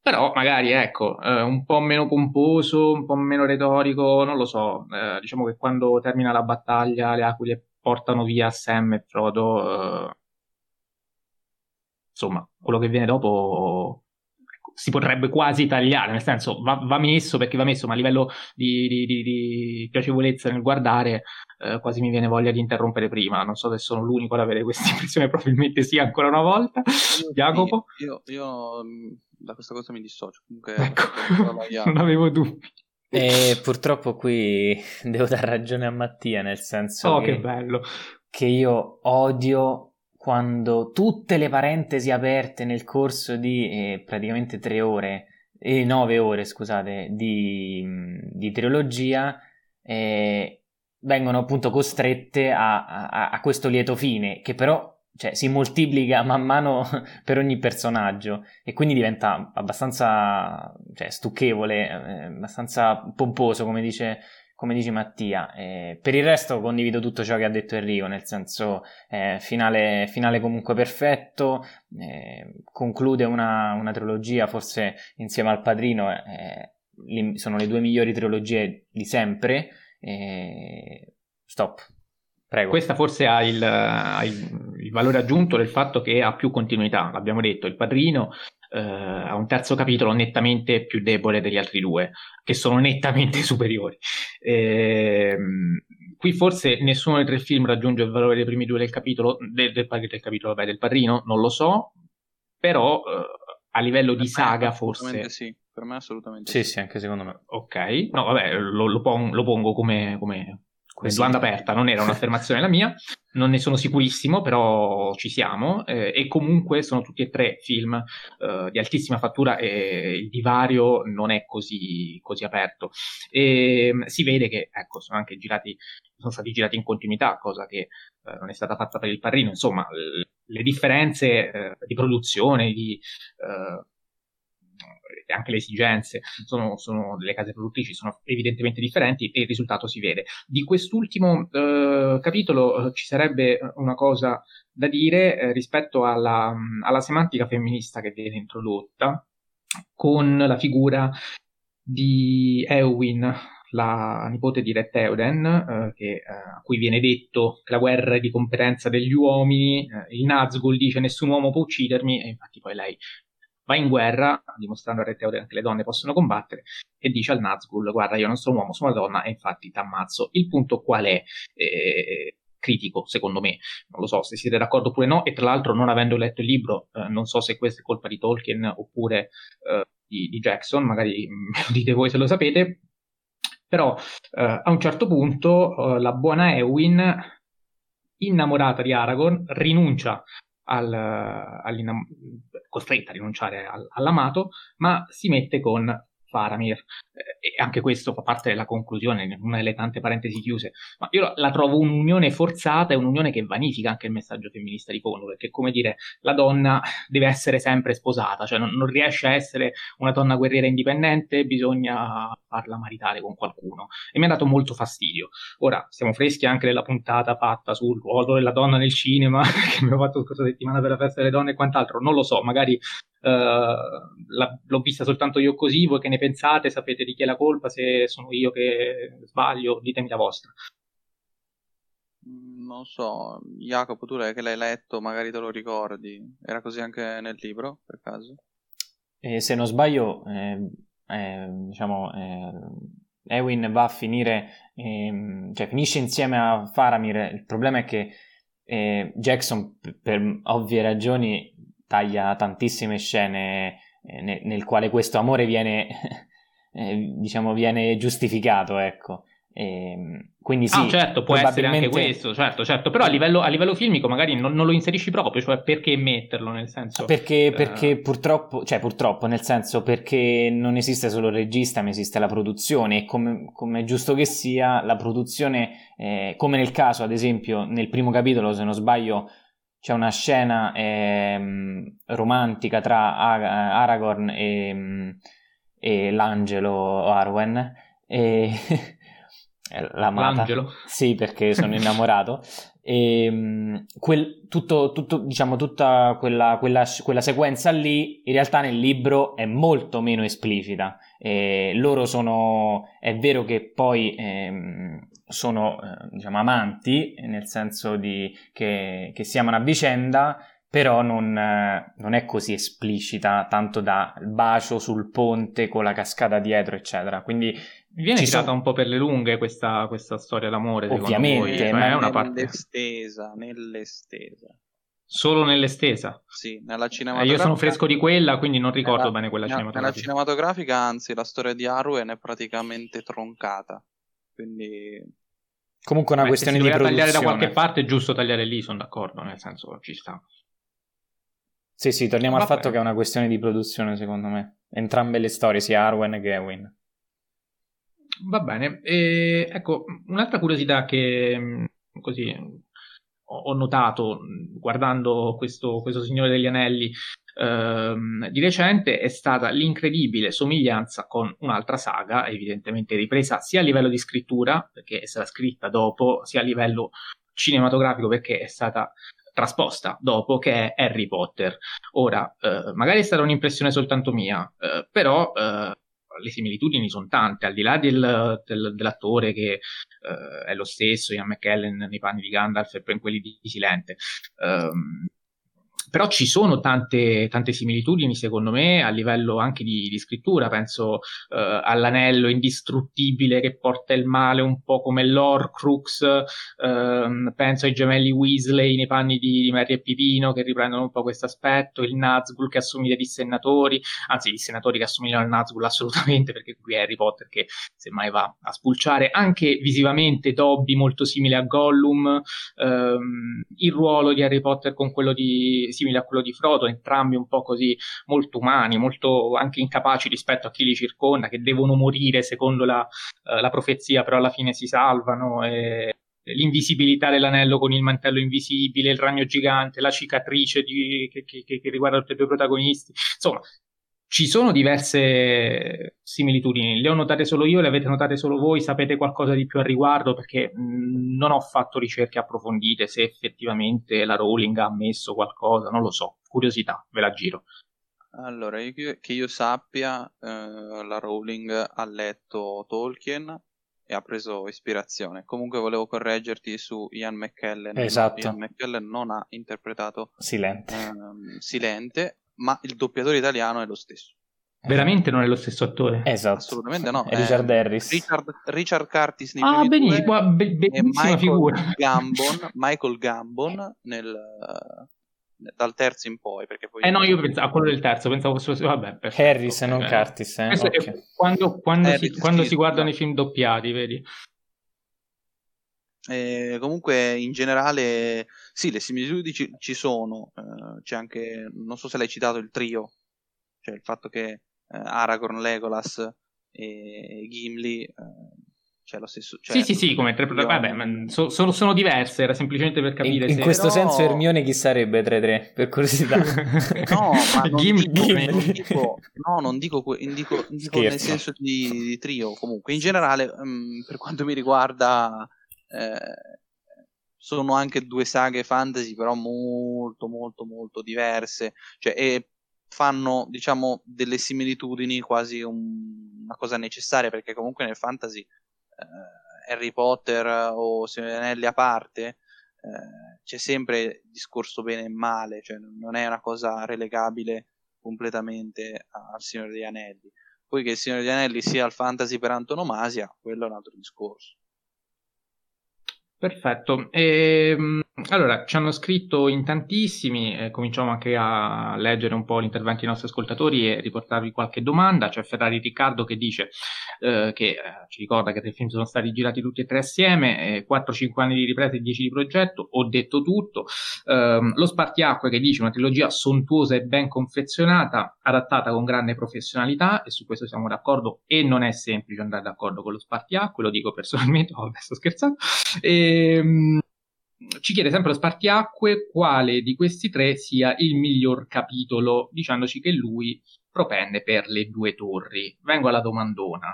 però magari, ecco, eh, un po' meno pomposo, un po' meno retorico, non lo so, eh, diciamo che quando termina la battaglia le aquile portano via Sam e Frodo, eh, insomma, quello che viene dopo si potrebbe quasi tagliare, nel senso va, va, messo perché va messo, ma a livello di, di, di, di piacevolezza nel guardare eh, quasi mi viene voglia di interrompere prima. Non so se sono l'unico ad avere questa [laughs] impressione, probabilmente sì ancora una volta. Io, Jacopo?
Io, io, mm, da questa cosa mi dissocio, comunque
ecco, [laughs] [laughs] non avevo dubbi.
E purtroppo qui devo dare ragione a Mattia, nel senso
oh,
che,
che bello.
che io odio quando tutte le parentesi aperte nel corso di eh, praticamente tre ore, eh, nove ore, scusate, di, di trilogia, eh, vengono appunto costrette a, a, a, questo lieto fine, che però cioè, si moltiplica man mano [laughs] per ogni personaggio e quindi diventa abbastanza cioè, stucchevole, eh, abbastanza pomposo, come dice come dice Mattia. Eh, per il resto condivido tutto ciò che ha detto Enrico, nel senso eh, finale, finale, comunque perfetto, eh, conclude una, una, trilogia, forse insieme al Padrino eh, li, sono le due migliori trilogie di sempre. stop. Prego.
Questa forse ha, il, ha il, il, valore aggiunto del fatto che ha più continuità, l'abbiamo detto, il padrino eh, ha un terzo capitolo nettamente più debole degli altri due, che sono nettamente [laughs] superiori. Eh, qui forse nessuno dei tre film raggiunge il valore dei primi due del capitolo, del, del, del capitolo vabbè, del padrino, non lo so, però eh, a livello per di saga forse...
Sì, per me assolutamente
sì. Sì, sì, anche secondo me.
Ok, no vabbè, lo, lo, pon- lo pongo come, come questa domanda aperta, non era un'affermazione la mia, [laughs] non ne sono sicurissimo, però ci siamo eh, e comunque sono tutti e tre film eh, di altissima fattura e il divario non è così, così aperto. E, ehm, si vede che ecco, sono anche girati, sono stati girati in continuità, cosa che eh, non è stata fatta per il Parrino, insomma, le differenze eh, di produzione, di eh, anche le esigenze sono, sono, delle case produttrici sono evidentemente differenti e il risultato si vede. Di quest'ultimo eh, capitolo eh, ci sarebbe una cosa da dire eh, rispetto alla, alla semantica femminista che viene introdotta con la figura di Eowyn, la nipote di Red Theoden, eh, eh, a cui viene detto che la guerra è di competenza degli uomini, eh, il Nazgul dice nessun uomo può uccidermi, e infatti poi lei va in guerra, dimostrando a Re Theoden che le donne possono combattere, e dice al Nazgul, guarda io non sono un uomo, sono una donna, e infatti ti ammazzo. Il punto qual è? Eh, critico, secondo me. Non lo so se siete d'accordo oppure no, e tra l'altro non avendo letto il libro, eh, non so se questa è colpa di Tolkien oppure eh, di, di, Jackson, magari [laughs] me lo dite voi se lo sapete, però eh, a un certo punto eh, la buona Ewin, innamorata di Aragorn, rinuncia al, costretta a rinunciare al, all'amato, ma si mette con Faramir. Eh, e anche questo fa parte della conclusione, una delle tante parentesi chiuse. Ma io la trovo un'unione forzata e un'unione che vanifica anche il messaggio femminista di fondo, perché come dire, la donna deve essere sempre sposata, cioè non, non riesce a essere una donna guerriera indipendente, bisogna farla maritare con qualcuno. E mi ha dato molto fastidio. Ora, siamo freschi anche della puntata fatta sul ruolo della donna nel cinema, [laughs] che abbiamo fatto scorsa settimana per la festa delle donne e quant'altro, non lo so, magari la, l'ho vista soltanto io così, voi che ne pensate, sapete di chi è la colpa, se sono io che sbaglio, ditemi la vostra.
Mm, non so, Jacopo, tu che l'hai letto, magari te lo ricordi. Era così anche nel libro, per caso?
E se non sbaglio, eh, eh, diciamo, eh, Ewin va a finire, ehm, cioè finisce insieme a Faramir. Il problema è che eh, Jackson, per ovvie ragioni, taglia tantissime scene eh, nel, nel quale questo amore viene, [laughs] eh, diciamo, viene giustificato, ecco. E, ehm, quindi sì,
ah, certo, può essere anche questo, certo, certo. Però a livello, a livello filmico magari non, non, lo inserisci proprio, cioè perché metterlo nel senso...
Perché, perché uh... purtroppo, cioè purtroppo, nel senso perché non esiste solo il regista, ma esiste la produzione e come, come è giusto che sia, la produzione, eh, come nel caso, ad esempio, nel primo capitolo, se non sbaglio, c'è una scena eh, romantica tra Aragorn e, e l'angelo Arwen e... [laughs]
L'amata. L'angelo.
Sì, perché sono innamorato. E, [laughs] ehm, quel, tutto, tutto, diciamo, tutta quella, quella, quella, sequenza lì, in realtà nel libro è molto meno esplicita. E loro sono, è vero che poi ehm, sono, eh, diciamo, amanti, nel senso di, che, che si amano a vicenda, però non, eh, non, è così esplicita, tanto da bacio sul ponte con la cascata dietro, eccetera. Quindi
Viene tirata sono... un po' per le lunghe questa, questa storia d'amore,
Ovviamente,
cioè,
ma
è
una parte... nell'estesa, nell'estesa.
Solo nell'estesa?
Sì, nella cinematografica...
Eh, io sono fresco di quella, quindi non ricordo nella, bene quella cinematografica.
Nella cinematografica, anzi, la storia di Arwen è praticamente troncata, quindi...
Comunque è una Beh, questione di produzione.
tagliare da qualche parte è giusto tagliare lì, sono d'accordo, nel senso ci sta.
Sì, sì, torniamo Va al fatto che è una questione di produzione, secondo me. Entrambe le storie, sia Arwen che Ewin.
Va bene, e, ecco, un'altra curiosità che mm, così ho notato guardando questo, questo Signore degli Anelli ehm, di recente è stata l'incredibile somiglianza con un'altra saga, evidentemente ripresa sia a livello di scrittura, perché è stata scritta dopo, sia a livello cinematografico, perché è stata trasposta dopo, che è Harry Potter. Ora, eh, magari è stata un'impressione soltanto mia, eh, però eh, le similitudini sono tante, al di là del, del, dell'attore che uh, è lo stesso, Ian McKellen nei panni di Gandalf e poi in quelli di Silente. Um, però ci sono tante, tante, similitudini, secondo me, a livello anche di, di scrittura. Penso uh, all'anello indistruttibile che porta il male, un po' come l'Orcrux. Uh, penso ai gemelli Weasley nei panni di, di Merry e Pipino che riprendono un po' questo aspetto. Il Nazgul che assomiglia ai dissennatori, anzi, i dissennatori che assomigliano al Nazgul assolutamente, [laughs] perché qui è Harry Potter che semmai va a spulciare. Anche visivamente Dobby molto simile a Gollum. Um, il ruolo di Harry Potter con quello di simile a quello di Frodo, entrambi un po' così molto umani, molto anche incapaci rispetto a chi li circonda, che devono morire secondo la, uh, la profezia, però alla fine si salvano. E l'invisibilità dell'anello con il mantello invisibile, il ragno gigante, la cicatrice di, che, che, che, riguarda tutti e due i protagonisti. Insomma, ci sono diverse similitudini, le ho notate solo io, le avete notate solo voi, sapete qualcosa di più al riguardo perché non ho fatto ricerche approfondite se effettivamente la Rowling ha ammesso qualcosa, non lo so, curiosità, ve la giro.
Allora, io, che io sappia, eh, la Rowling ha letto Tolkien e ha preso ispirazione. Comunque volevo correggerti su Ian McKellen.
Esatto.
Ian McKellen non ha interpretato
Silente.
Ehm, Silente ma il doppiatore italiano è lo stesso.
Veramente non è lo stesso attore?
Esatto.
Assolutamente no.
È Richard Harris.
Richard, Richard Curtis
nei ah, benissimo, be- bellissima figura. [laughs]
Gambon, Michael Gambon nel, dal terzo in poi. Perché poi
eh no, io pensavo a quello del terzo, pensavo fosse... Vabbè, perfetto,
Harris e non eh. Curtis. Eh? Okay.
Quando, quando, Harris, si, quando si guardano i film doppiati, vedi?
Eh, comunque, in generale, sì, le similitudini ci, ci sono. Eh, c'è anche, non so se l'hai citato, il trio, cioè il fatto che eh, Aragorn, Legolas e Gimli eh, c'è lo stesso. Cioè,
sì, sì, sì, come tre Vabbè, ma so, sono, sono, diverse, era semplicemente per capire.
In, in questo però... senso, Ermione chi sarebbe 3-3, per curiosità? [laughs]
no, ma non Gimli, dico, non dico, no, non dico, indico, indico nel senso di, di, trio. Comunque, in generale, um, per quanto mi riguarda eh, sono anche due saghe fantasy, però molto, molto, molto diverse. Cioè, e fanno, diciamo, delle similitudini quasi un, una cosa necessaria, perché comunque nel fantasy eh, Harry Potter o Simonelli a parte, eh, c'è sempre discorso bene e male, cioè non è una cosa relegabile completamente al Signore degli Anelli. Poi che il Signore degli Anelli sia il fantasy per antonomasia, quello è un altro discorso.
Perfetto. E, ehm, allora, ci hanno scritto in tantissimi, eh, cominciamo anche a leggere un po' l'intervento dei nostri ascoltatori e riportarvi qualche domanda. C'è Ferrari Riccardo che dice eh, che eh, ci ricorda che tre film sono stati girati tutti e tre assieme, 4-5 anni di ripresa e 10 di progetto, ho detto tutto. Ehm, lo Spartiacque che dice una trilogia sontuosa e ben confezionata, adattata con grande professionalità, e su questo siamo d'accordo, e non è semplice andare d'accordo con lo Spartiacque, lo dico personalmente, [laughs] oh, sto scherzando. E, Ehm, ci chiede sempre lo spartiacque quale di questi tre sia il miglior capitolo, dicendoci che lui propende per le due torri. Vengo alla domandona.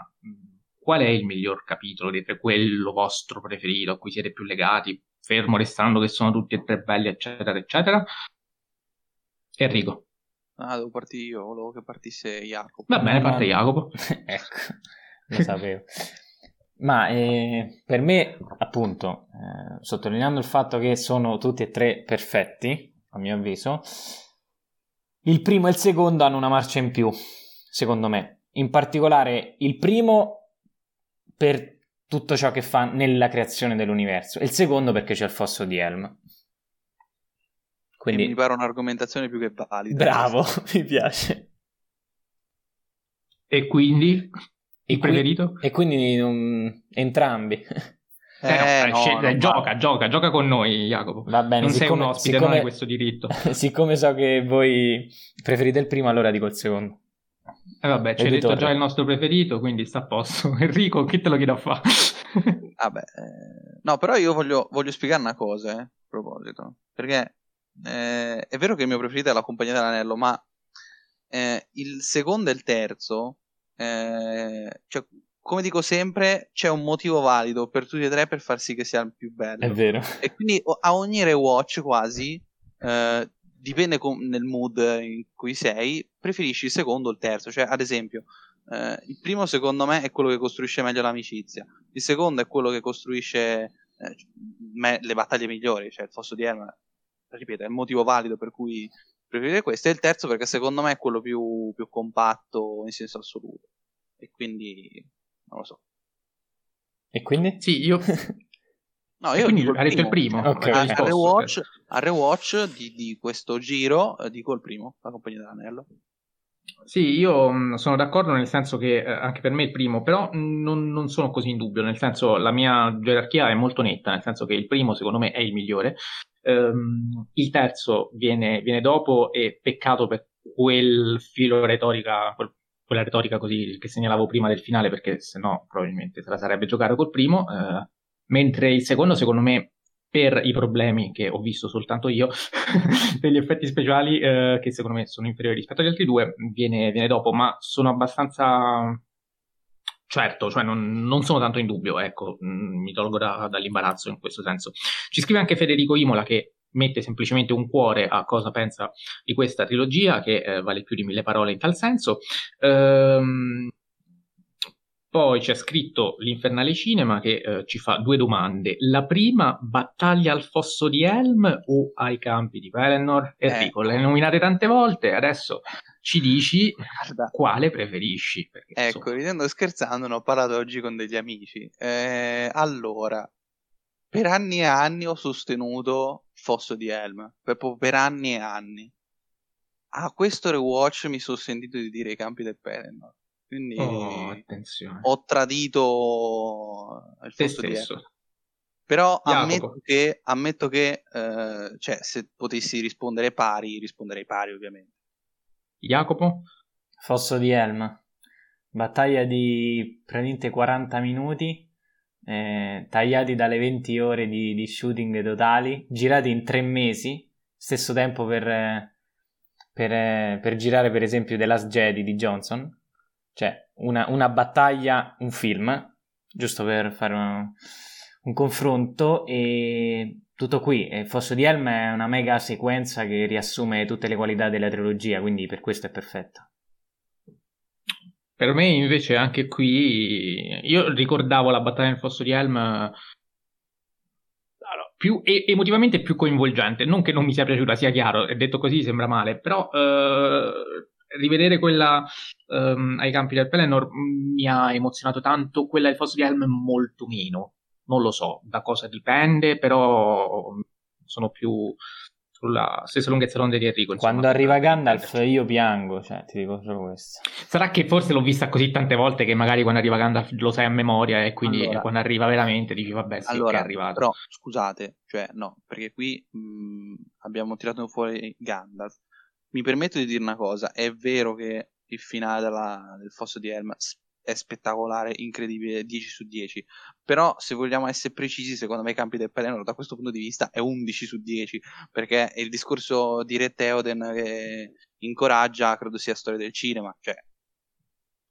Qual è il miglior capitolo dei tre, quello vostro preferito, a cui siete più legati, fermo restando che sono tutti e tre belli, eccetera, eccetera? Enrico.
Ah, devo partire io, volevo che partisse Jacopo.
Va bene, parte Jacopo. [laughs]
ecco, lo sapevo. Ma eh, per me, appunto, eh, sottolineando il fatto che sono tutti e tre perfetti, a mio avviso, il primo e il secondo hanno una marcia in più, secondo me. In particolare il primo per tutto ciò che fa nella creazione dell'universo, e il secondo perché c'è il fosso di Helm.
Quindi... mi pare un'argomentazione più che valida.
Bravo, [laughs] mi piace.
E quindi il preferito?
E quindi um, entrambi.
Eh, no, eh, no, no, gioca, gioca, gioca con noi, Jacopo.
Va bene,
non
siccome,
sei un ospite, siccome, non hai questo diritto. [laughs]
siccome so che voi preferite il primo, allora dico il secondo.
Eh vabbè, ci hai detto già il nostro preferito, quindi sta a posto. [laughs] Enrico, chi te lo chiede a fare? [laughs]
vabbè, eh... no, però io voglio, voglio spiegare una cosa, eh, a proposito. Perché eh, è vero che il mio preferito è la Compagnia dell'Anello, ma eh, il secondo e il terzo eh, cioè, come dico sempre, c'è un motivo valido per tutti e tre per far sì che sia il più bello.
È vero.
E quindi a ogni rewatch quasi, eh, dipende com- nel mood in cui sei, preferisci il secondo o il terzo. Cioè, ad esempio, eh, il primo secondo me è quello che costruisce meglio l'amicizia, il secondo è quello che costruisce eh, me- le battaglie migliori, cioè il fosso di Elma, ripeto, è il motivo valido per cui preferire questo. E il terzo perché secondo me è quello più, più compatto in senso assoluto. E quindi non lo so.
E quindi?
Sì, io.
No, io
quindi hai detto il primo.
Okay, a, a, rewatch, a rewatch di, di, questo giro eh, dico il primo, la compagnia dell'anello.
Sì, io mh, sono d'accordo nel senso che eh, anche per me il primo, però non, non, sono così in dubbio, nel senso la mia gerarchia è molto netta, nel senso che il primo secondo me è il migliore, Um, il terzo viene, viene, dopo e peccato per quel filo retorica, quel, quella retorica così che segnalavo prima del finale, perché se no probabilmente se la sarebbe giocata col primo. Uh, mentre il secondo, secondo me, per i problemi che ho visto soltanto io, [laughs] degli effetti speciali uh, che secondo me sono inferiori rispetto agli altri due, viene, viene dopo, ma sono abbastanza certo, cioè non, non, sono tanto in dubbio, ecco, mm, mi tolgo da, dall'imbarazzo in questo senso. Ci scrive anche Federico Imola che mette semplicemente un cuore a cosa pensa di questa trilogia, che eh, vale più di mille parole in tal senso. Ehm, poi c'è scritto l'Infernale Cinema che eh, ci fa due domande. La prima, battaglia al fosso di Helm o ai campi di Pelennor? Enrico, eh. le hai nominate tante volte, adesso ci dici Guarda. quale preferisci.
Perché, ecco, insomma... ridendo e scherzando, ne ho parlato oggi con degli amici. Eh, allora, per anni e anni ho sostenuto Fosso di Helm, proprio per anni e anni. A questo rewatch mi sono sentito di dire i campi del Pelennor. Quindi
oh,
ho tradito il Fosso di Helm. Però ammetto che, ammetto che eh, cioè, se potessi rispondere pari, risponderei pari ovviamente.
Jacopo?
Fosso di Helm. Battaglia di praticamente 40 minuti, eh, tagliati dalle 20 ore di, di, shooting totali, girati in tre mesi, stesso tempo per, per, per girare per esempio The Last Jedi di Johnson, cioè una, una battaglia, un film, giusto per fare un, un confronto e tutto qui. E Fosso di Helm è una mega sequenza che riassume tutte le qualità della trilogia, quindi per questo è perfetta.
Per me invece anche qui, io ricordavo la battaglia nel Fosso di Helm più emotivamente più coinvolgente. Non che non mi sia piaciuta, sia chiaro, è detto così sembra male, però eh, rivedere quella um, ai campi del Pelennor mi ha emozionato tanto, quella del Fosso di Helm molto meno. Non lo so da cosa dipende, però sono più sulla stessa lunghezza d'onda di Enrico.
Insomma, Quando arriva Gandalf io piango, cioè ti dico solo questo.
Sarà che forse l'ho vista così tante volte che magari quando arriva Gandalf lo sai a memoria e quindi allora, quando arriva veramente dici vabbè sì allora, è arrivato.
Però scusate, cioè no, perché qui mh, abbiamo tirato fuori Gandalf. Mi permetto di dire una cosa, è vero che il finale della, del fosso di Helm è spettacolare, incredibile, 10 su 10. Però, se vogliamo essere precisi, secondo me i campi del Pelennor da questo punto di vista è 11 su 10, perché è il discorso di Re Theoden che incoraggia, credo sia storia del cinema, cioè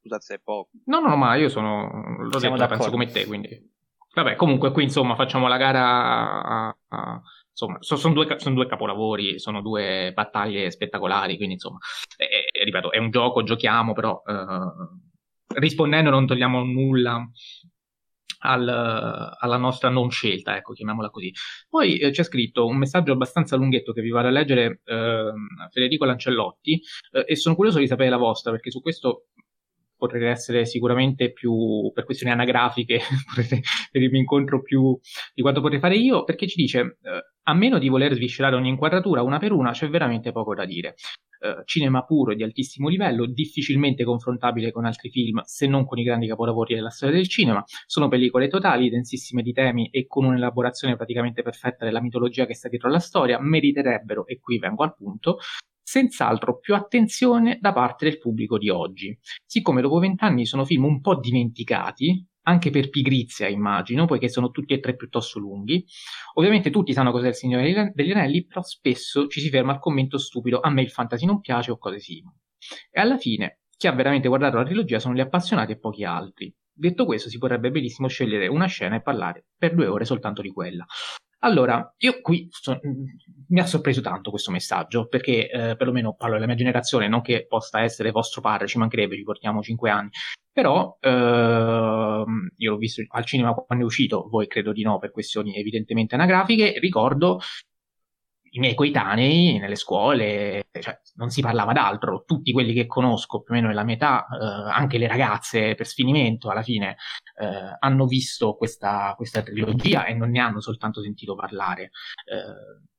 scusate se è poco.
No, no, ma io sono lo Siamo detto, penso come te, quindi Vabbè, comunque qui insomma facciamo la gara a, a insomma, so, sono, due, sono, due, capolavori, sono due battaglie spettacolari, quindi insomma, eh, ripeto, è un gioco, giochiamo, però eh, rispondendo non togliamo nulla al, alla nostra non scelta, ecco, chiamiamola così. Poi eh, c'è scritto un messaggio abbastanza lunghetto che vi vado a leggere eh, Federico Lancellotti eh, e sono curioso di sapere la vostra perché su questo potrete essere sicuramente più, per questioni anagrafiche, [laughs] potrete venirmi incontro più di quanto potrei fare io, perché ci dice, eh, a meno di voler sviscerare ogni inquadratura una per una, c'è veramente poco da dire. Uh, cinema puro e di altissimo livello, difficilmente confrontabile con altri film, se non con i grandi capolavori della storia del cinema. Sono pellicole totali, densissime di temi e con un'elaborazione praticamente perfetta della mitologia che sta dietro alla storia, meriterebbero, e qui vengo al punto, senz'altro più attenzione da parte del pubblico di oggi. Siccome dopo vent'anni sono film un po' dimenticati, anche per pigrizia immagino, poiché sono tutti e tre piuttosto lunghi. Ovviamente tutti sanno cos'è il Signore degli Anelli, però spesso ci si ferma al commento stupido a me il fantasy non piace o cose simili. E alla fine, chi ha veramente guardato la trilogia sono gli appassionati e pochi altri. Detto questo, si potrebbe benissimo scegliere una scena e parlare per due ore soltanto di quella. Allora, io qui so, mi ha sorpreso tanto questo messaggio, perché eh, perlomeno parlo della mia generazione, non che possa essere vostro padre, ci mancherebbe, ci portiamo cinque anni, però eh, io l'ho visto al cinema quando è uscito, voi credo di no per questioni evidentemente anagrafiche, ricordo i miei coetanei nelle scuole, cioè, non si parlava d'altro, tutti quelli che conosco più o meno nella metà, eh, anche le ragazze per sfinimento alla fine, eh, hanno visto questa, questa, trilogia e non ne hanno soltanto sentito parlare. Eh,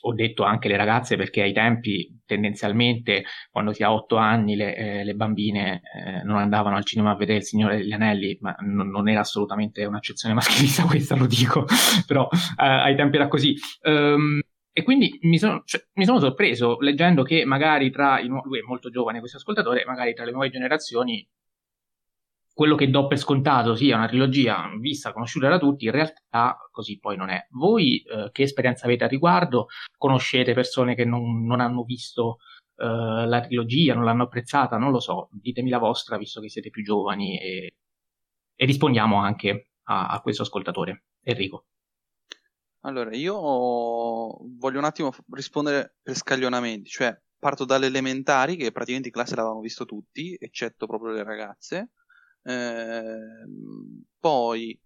ho detto anche le ragazze perché ai tempi tendenzialmente quando si ha otto anni le, eh, le bambine eh, non andavano al cinema a vedere Il Signore degli Anelli, ma non, non era assolutamente un'accezione [laughs] maschilista questa, lo dico, [laughs] però eh, ai tempi era così. Um, e quindi mi sono, cioè, mi sono, sorpreso leggendo che magari tra i lui è molto giovane questo ascoltatore, magari tra le nuove generazioni quello che do per scontato sia una trilogia vista, conosciuta da tutti, in realtà così poi non è. Voi eh, che esperienza avete a riguardo? Conoscete persone che non, non hanno visto eh, la trilogia, non l'hanno apprezzata? Non lo so, ditemi la vostra visto che siete più giovani e, e rispondiamo anche a, a questo ascoltatore. Enrico.
Allora, io voglio un attimo rispondere per scaglionamenti, cioè parto dalle elementari che praticamente in classe l'avevamo visto tutti, eccetto proprio le ragazze eh, poi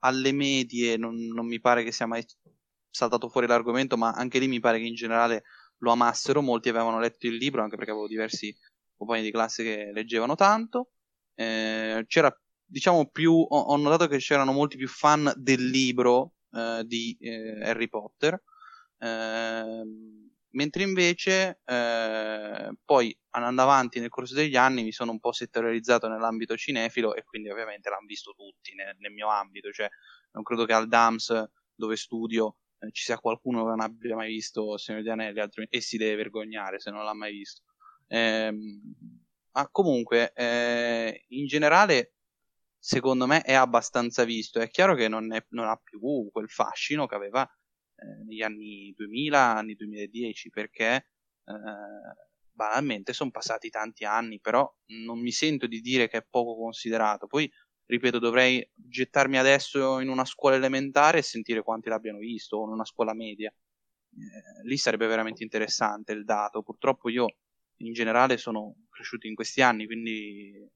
alle medie non, non, mi pare che sia mai saltato fuori l'argomento, ma anche lì mi pare che in generale lo amassero, molti avevano letto il libro, anche perché avevo diversi compagni di classe che leggevano tanto. Eh, c'era, diciamo, più, ho, ho, notato che c'erano molti più fan del libro eh, di eh, Harry Potter. Eh, mentre invece eh, poi andando avanti nel corso degli anni mi sono un po' settorializzato nell'ambito cinefilo e quindi ovviamente l'hanno visto tutti nel, nel mio ambito, cioè non credo che al DAMS dove studio eh, ci sia qualcuno che non abbia mai visto Signore di Anelli e si deve vergognare se non l'ha mai visto. Eh, ma comunque, eh, in generale, secondo me è abbastanza visto. È chiaro che non, è, non ha più quel fascino che aveva eh, negli anni 2000, anni 2010, perché eh, banalmente sono passati tanti anni, però non mi sento di dire che è poco considerato. Poi, ripeto, dovrei gettarmi adesso in una scuola elementare e sentire quanti l'abbiano visto, o in una scuola media. Eh, lì sarebbe veramente interessante il dato. Purtroppo io in generale sono cresciuto in questi anni, quindi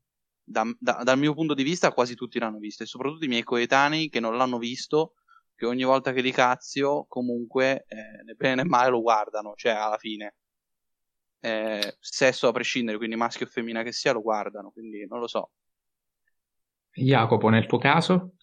da, da, dal mio punto di vista quasi tutti l'hanno visto, e soprattutto i miei coetanei che non l'hanno visto che ogni volta che li cazio comunque eh, né bene né male lo guardano, cioè alla fine. eh, sesso a prescindere, quindi maschio o femmina che sia, lo guardano, quindi non lo so.
Jacopo, nel tuo caso?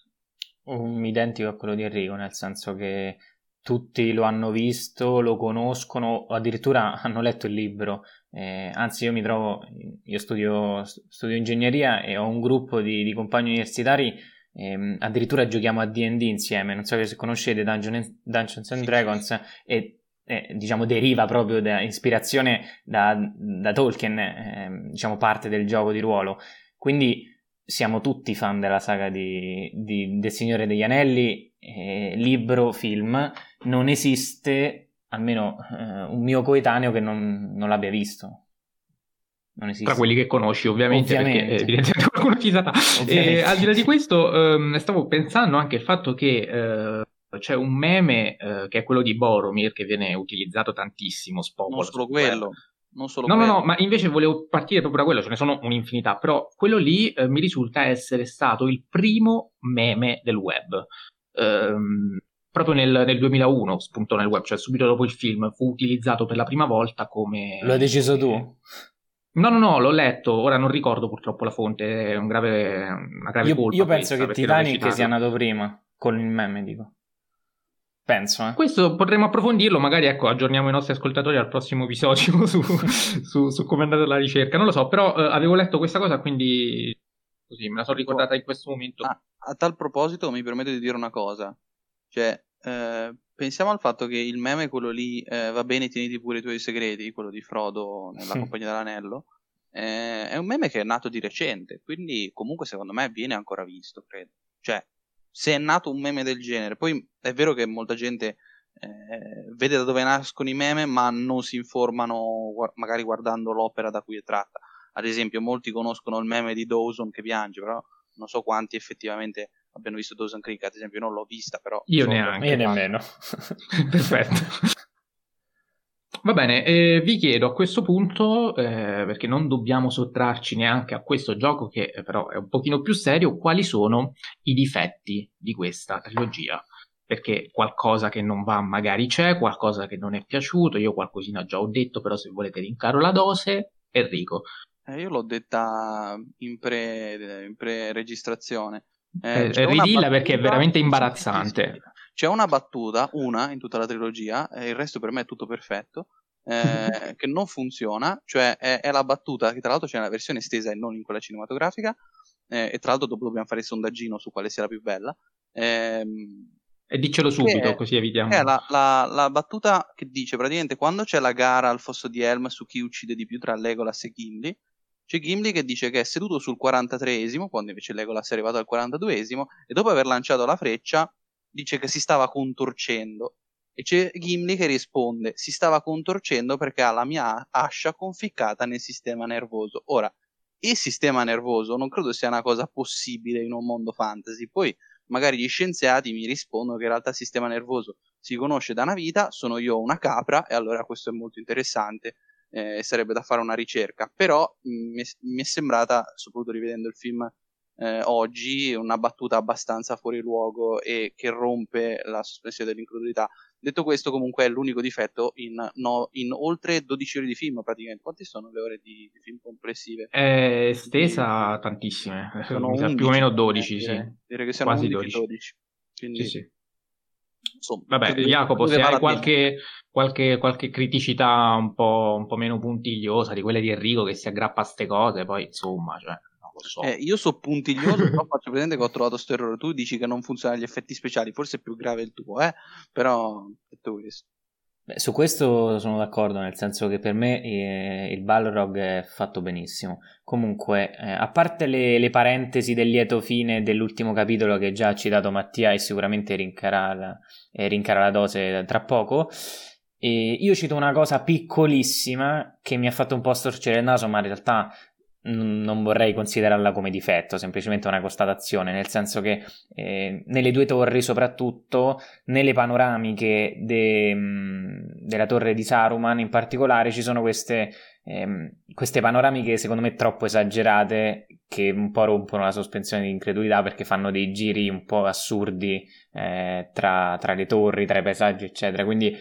Un identico a quello di Enrico, nel senso che tutti lo hanno visto, lo conoscono, o addirittura [laughs] hanno letto il libro. Eh, anzi, io mi trovo, io studio, studio, ingegneria e ho un gruppo di, di compagni universitari, eh, addirittura giochiamo a DD insieme. Non so se conoscete Dungeon, Dungeons and Dragons e eh, diciamo deriva proprio da ispirazione da, da Tolkien, eh, diciamo parte del gioco di ruolo. Quindi siamo tutti fan della saga di, di, del Signore degli Anelli, eh, libro, film, non esiste almeno eh, un mio coetaneo che non, non l'abbia visto.
Non esiste. Tra quelli che conosci, ovviamente, ovviamente. perché evidentemente qualcuno ci sarà. E, al di là di questo, ehm, stavo pensando anche al fatto che eh, c'è un meme eh, che è quello di Boromir che viene utilizzato tantissimo.
Non solo quello.
Non solo no, quello. no, no, ma invece volevo partire proprio da quello, ce ne sono un'infinità, però quello lì eh, mi risulta essere stato il primo meme del web. Ehm, proprio nel, nel, 2001 spuntò nel web, cioè subito dopo il film, fu utilizzato per la prima volta come...
Lo hai deciso tu?
No, no, no, l'ho letto, ora non ricordo purtroppo la fonte, è un grave, una grave
io,
colpa.
Io penso che Titanic sia nato prima, con il meme, dico. Penso. Eh.
Questo potremmo approfondirlo, magari ecco, aggiorniamo i nostri ascoltatori al prossimo episodio [laughs] su, su, su come è andata la ricerca. Non lo so, però eh, avevo letto questa cosa, quindi così me la sono ricordata in questo momento.
Ah, a tal proposito mi permetto di dire una cosa. Cioè, eh, pensiamo al fatto che il meme, quello lì, eh, va bene, tieniti pure i tuoi segreti, quello di Frodo nella sì. compagnia dell'anello. Eh, è un meme che è nato di recente, quindi comunque secondo me viene ancora visto, credo. Cioè, se è nato un meme del genere. Poi è vero che molta gente eh, vede da dove nascono i meme, ma non si informano gu- magari guardando l'opera da cui è tratta. Ad esempio, molti conoscono il meme di Dawson che piange, però non so quanti effettivamente abbiano visto Dawson Creek. Ad esempio, non l'ho vista, però.
Io so neanche.
Io nemmeno. [laughs]
Perfetto. [laughs] Va bene, eh, vi chiedo a questo punto, eh, perché non dobbiamo sottrarci neanche a questo gioco che eh, però è un pochino più serio, quali sono i difetti di questa trilogia? Perché qualcosa che non va magari c'è, qualcosa che non è piaciuto, io qualcosina già ho detto, però se volete rincaro la dose, Enrico.
Eh, io l'ho detta in, pre, in pre-registrazione.
Eh, eh ridilla perché è veramente [laughs] imbarazzante.
C'è una battuta, una in tutta la trilogia, e il resto per me è tutto perfetto, eh, [laughs] che non funziona, cioè è, è, la battuta che tra l'altro c'è nella versione estesa e non in quella cinematografica, eh, e tra l'altro dopo dobbiamo fare il sondaggino su quale sia la più bella.
Ehm, e diccelo subito,
è,
così evitiamo.
È la, la, la, battuta che dice praticamente quando c'è la gara al fosso di Helm su chi uccide di più tra Legolas e Gimli, c'è Gimli che dice che è seduto sul 43esimo, quando invece Legolas è arrivato al 42esimo, e dopo aver lanciato la freccia dice che si stava contorcendo. E c'è Gimli che risponde: Si stava contorcendo perché ha la mia ascia conficcata nel sistema nervoso. Ora, il sistema nervoso non credo sia una cosa possibile in un mondo fantasy. Poi magari gli scienziati mi rispondono che in realtà il sistema nervoso si conosce da una vita, sono io una capra, e allora questo è molto interessante eh, sarebbe da fare una ricerca. Però mh, mi, è, mi è sembrata, soprattutto rivedendo il film eh, oggi una battuta abbastanza fuori luogo e che rompe la sospensione dell'incredulità. Detto questo, comunque è l'unico difetto in, no, in, oltre 12 ore di film, praticamente. Quante sono le ore di, di film complessive?
È estesa tantissime, sono 11, più o meno 12, eh, sì.
Direi che siano Quasi 11, 12.
Quindi, sì, sì. Insomma, Vabbè, Jacopo, se hai qualche, qualche, qualche, criticità un po', un po', meno puntigliosa di quelle di Enrico che si aggrappa a ste cose, poi insomma, cioè,
so. Eh, io so puntiglioso, però faccio presente che ho trovato questo errore. Tu dici che non funzionano gli effetti speciali, forse è più grave il tuo, eh? Però detto questo.
Beh, su questo sono d'accordo, nel senso che per me eh, il Balrog è fatto benissimo. Comunque, eh, a parte le, le, parentesi del lieto fine dell'ultimo capitolo che già ha citato Mattia e sicuramente rincarà la, eh, rincarà la dose tra poco, io cito una cosa piccolissima che mi ha fatto un po' storcere il naso, ma in realtà non vorrei considerarla come difetto, semplicemente una constatazione, nel senso che eh, nelle due torri, soprattutto nelle panoramiche de, della torre di Saruman in particolare, ci sono queste, ehm, queste panoramiche secondo me troppo esagerate che un po' rompono la sospensione di incredulità perché fanno dei giri un po' assurdi eh, tra, tra le torri, tra i paesaggi, eccetera. Quindi,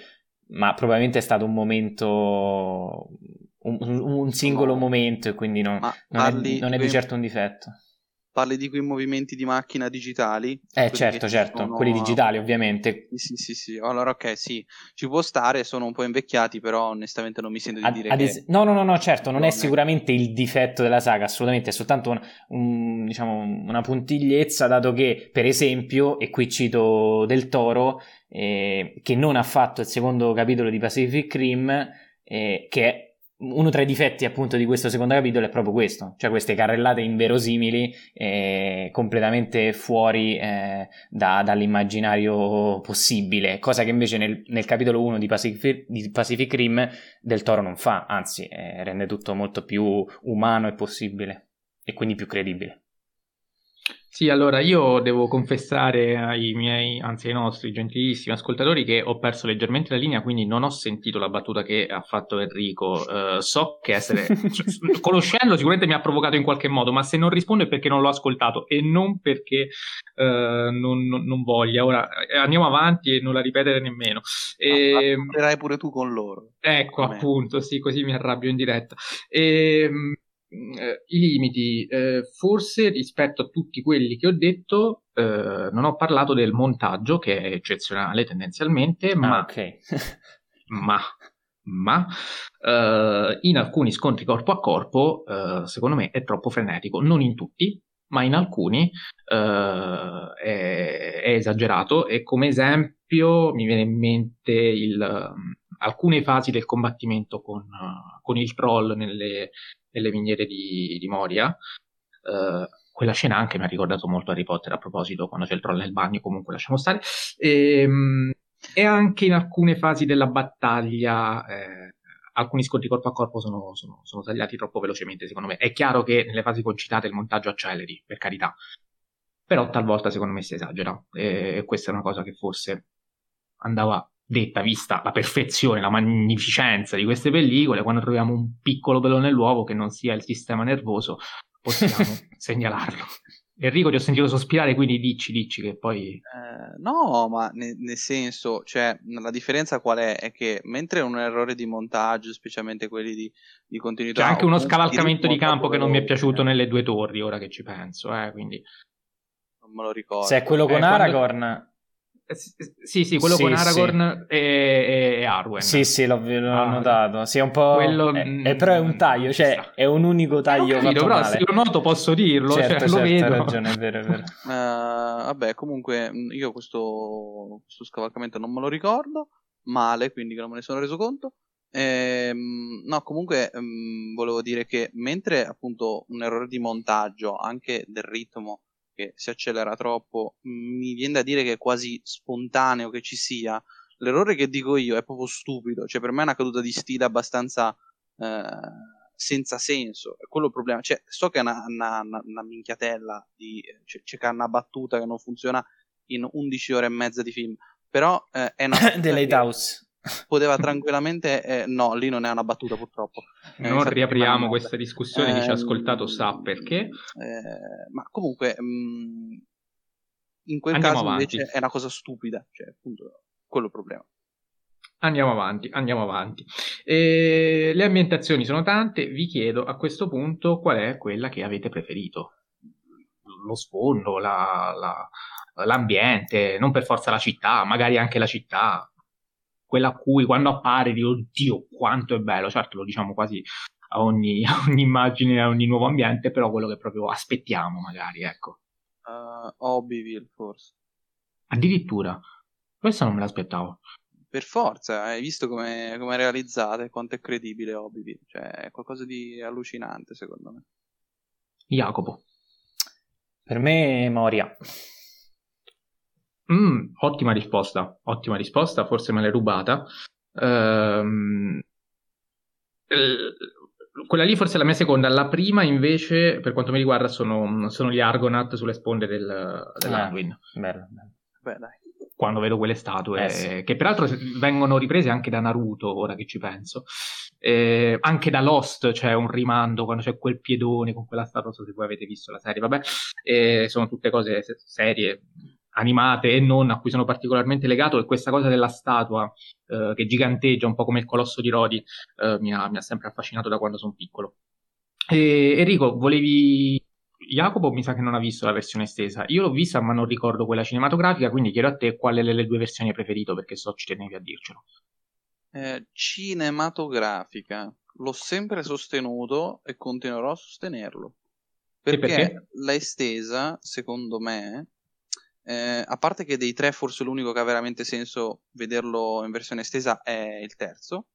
ma probabilmente è stato un momento un, un singolo no. momento e quindi no, non, è, non è di certo un difetto
parli di quei movimenti di macchina digitali.
Eh, certo, certo, sono... quelli digitali ovviamente.
Sì, sì, sì, allora ok, sì, ci può stare, sono un po' invecchiati, però onestamente non mi sento di ad, dire ad es-
No, no, no, no, certo, non è sicuramente il difetto della saga, assolutamente, è soltanto un, un, diciamo, una puntigliezza, dato che, per esempio, e qui cito Del Toro, eh, che non ha fatto il secondo capitolo di Pacific Rim, eh, che è uno tra i difetti appunto di questo secondo capitolo è proprio questo, cioè queste carrellate inverosimili eh, completamente fuori eh, da, dall'immaginario possibile, cosa che invece nel, nel capitolo 1 di Pacific, di Pacific, Rim del Toro non fa, anzi eh, rende tutto molto più umano e possibile e quindi più credibile.
Sì, allora io devo confessare ai miei, anzi ai nostri gentilissimi ascoltatori che ho perso leggermente la linea, quindi non ho sentito la battuta che ha fatto Enrico. Uh, so che essere, [laughs] conoscendolo sicuramente mi ha provocato in qualche modo, ma se non rispondo è perché non l'ho ascoltato e non perché uh, non, non, non, voglia. Ora eh, andiamo avanti e non la ripetere nemmeno.
E... Ah, pure tu con loro.
Ecco, appunto, sì, così mi arrabbio in diretta. E, ehm, eh, i limiti, eh, forse rispetto a tutti quelli che ho detto, eh, non ho parlato del montaggio che è eccezionale tendenzialmente, ah, ma,
okay. [laughs]
ma, ma eh, in alcuni scontri corpo a corpo, eh, secondo me è troppo frenetico, non in tutti, ma in alcuni uh, è, è, esagerato. E come esempio mi viene in mente il, alcune fasi del combattimento con, uh, con il troll nelle, nelle miniere di, di Moria. Uh, quella scena anche mi ha ricordato molto Harry Potter a proposito, quando c'è il troll nel bagno, comunque lasciamo stare. E, um, e anche in alcune fasi della battaglia, eh, alcuni scontri corpo a corpo sono, sono, sono, tagliati troppo velocemente, secondo me. È chiaro che nelle fasi concitate il montaggio acceleri, per carità. Però talvolta secondo me si esagera. E questa è una cosa che forse andava detta, vista la perfezione, la magnificenza di queste pellicole, quando troviamo un piccolo pelo nell'uovo che non sia il sistema nervoso, possiamo [laughs] segnalarlo. Enrico ti ho sentito sospirare, quindi dici, dici che poi...
Eh, no, ma ne, nel senso, cioè, la differenza qual è? È che mentre un errore di montaggio, specialmente quelli di, di continuità...
C'è anche uno scavalcamento di campo che non mi è piaciuto nelle due torri, ora che ci penso, eh, quindi...
Non me lo ricordo.
Se è quello con eh, Aragorn... Quando...
Eh, sì, sì, quello sì, con Aragorn sì. e, e, Arwen.
Sì, sì, l'ho, l'ho ah, notato. Sì, è un po'. Quello... È, è, però è un taglio, cioè è un unico taglio. Capito,
però se lo noto posso dirlo. Certo, cioè, certo, lo vedo.
hai ragione, è vero, è vero.
uh, [laughs] vabbè, comunque io questo, questo scavalcamento non me lo ricordo male, quindi non me ne sono reso conto. Ehm, no, comunque um, volevo dire che mentre appunto un errore di montaggio, anche del ritmo, che si accelera troppo, mi viene da dire che è quasi spontaneo che ci sia. L'errore che dico io è proprio stupido, cioè per me è una caduta di stile abbastanza eh, senza senso, è quello il problema. Cioè, so che è una, una, una, una minchiatella, di, cioè, c'è una battuta che non funziona in 11 ore e mezza di film, però eh, è una... [laughs]
The Lighthouse
poteva tranquillamente eh, no lì non è una battuta purtroppo
eh, non riapriamo questa discussione chi ci ha ehm, ascoltato sa perché
eh, ma comunque mh, mm, in quel Andiamo caso avanti. invece è una cosa stupida cioè appunto quello è il problema
Andiamo avanti, andiamo avanti. E le ambientazioni sono tante, vi chiedo a questo punto qual è quella che avete preferito. Lo sfondo, la, la, l'ambiente, non per forza la città, magari anche la città, quella a cui quando appare di oddio quanto è bello, certo lo diciamo quasi a ogni, [laughs] a ogni immagine, a ogni nuovo ambiente, però quello che proprio aspettiamo magari, ecco.
Uh, Hobbyville forse.
Addirittura, questa non me l'aspettavo.
Per forza, hai visto come è realizzata e quanto è credibile Hobbyville, cioè è qualcosa di allucinante secondo me.
Jacopo.
Per me Moria.
Mm, ottima risposta, ottima risposta, forse me l'hai rubata. Ehm, quella lì forse è la mia seconda, la prima invece per quanto mi riguarda sono, sono gli Argonaut sulle sponde del, dell'Anduin. Ah,
bello, bello.
Beh, dai.
Quando vedo quelle statue, eh, sì. che peraltro vengono riprese anche da Naruto, ora che ci penso. Eh, anche da Lost c'è un rimando quando c'è quel piedone con quella statua, non so se voi avete visto la serie, vabbè, eh, sono tutte cose serie animate e non, a cui sono particolarmente legato, è questa cosa della statua eh, che giganteggia un po' come il colosso di Rodi, eh, mi, ha, mi, ha, sempre affascinato da quando sono piccolo. E, Enrico, volevi... Jacopo mi sa che non ha visto la versione estesa, io l'ho vista ma non ricordo quella cinematografica, quindi chiedo a te quale delle due versioni hai preferito perché so ci tenevi a dircelo.
Eh, cinematografica, l'ho sempre sostenuto e continuerò a sostenerlo. Perché, perché? la estesa, secondo me, eh, a parte che dei tre forse l'unico che ha veramente senso vederlo in versione estesa è il terzo,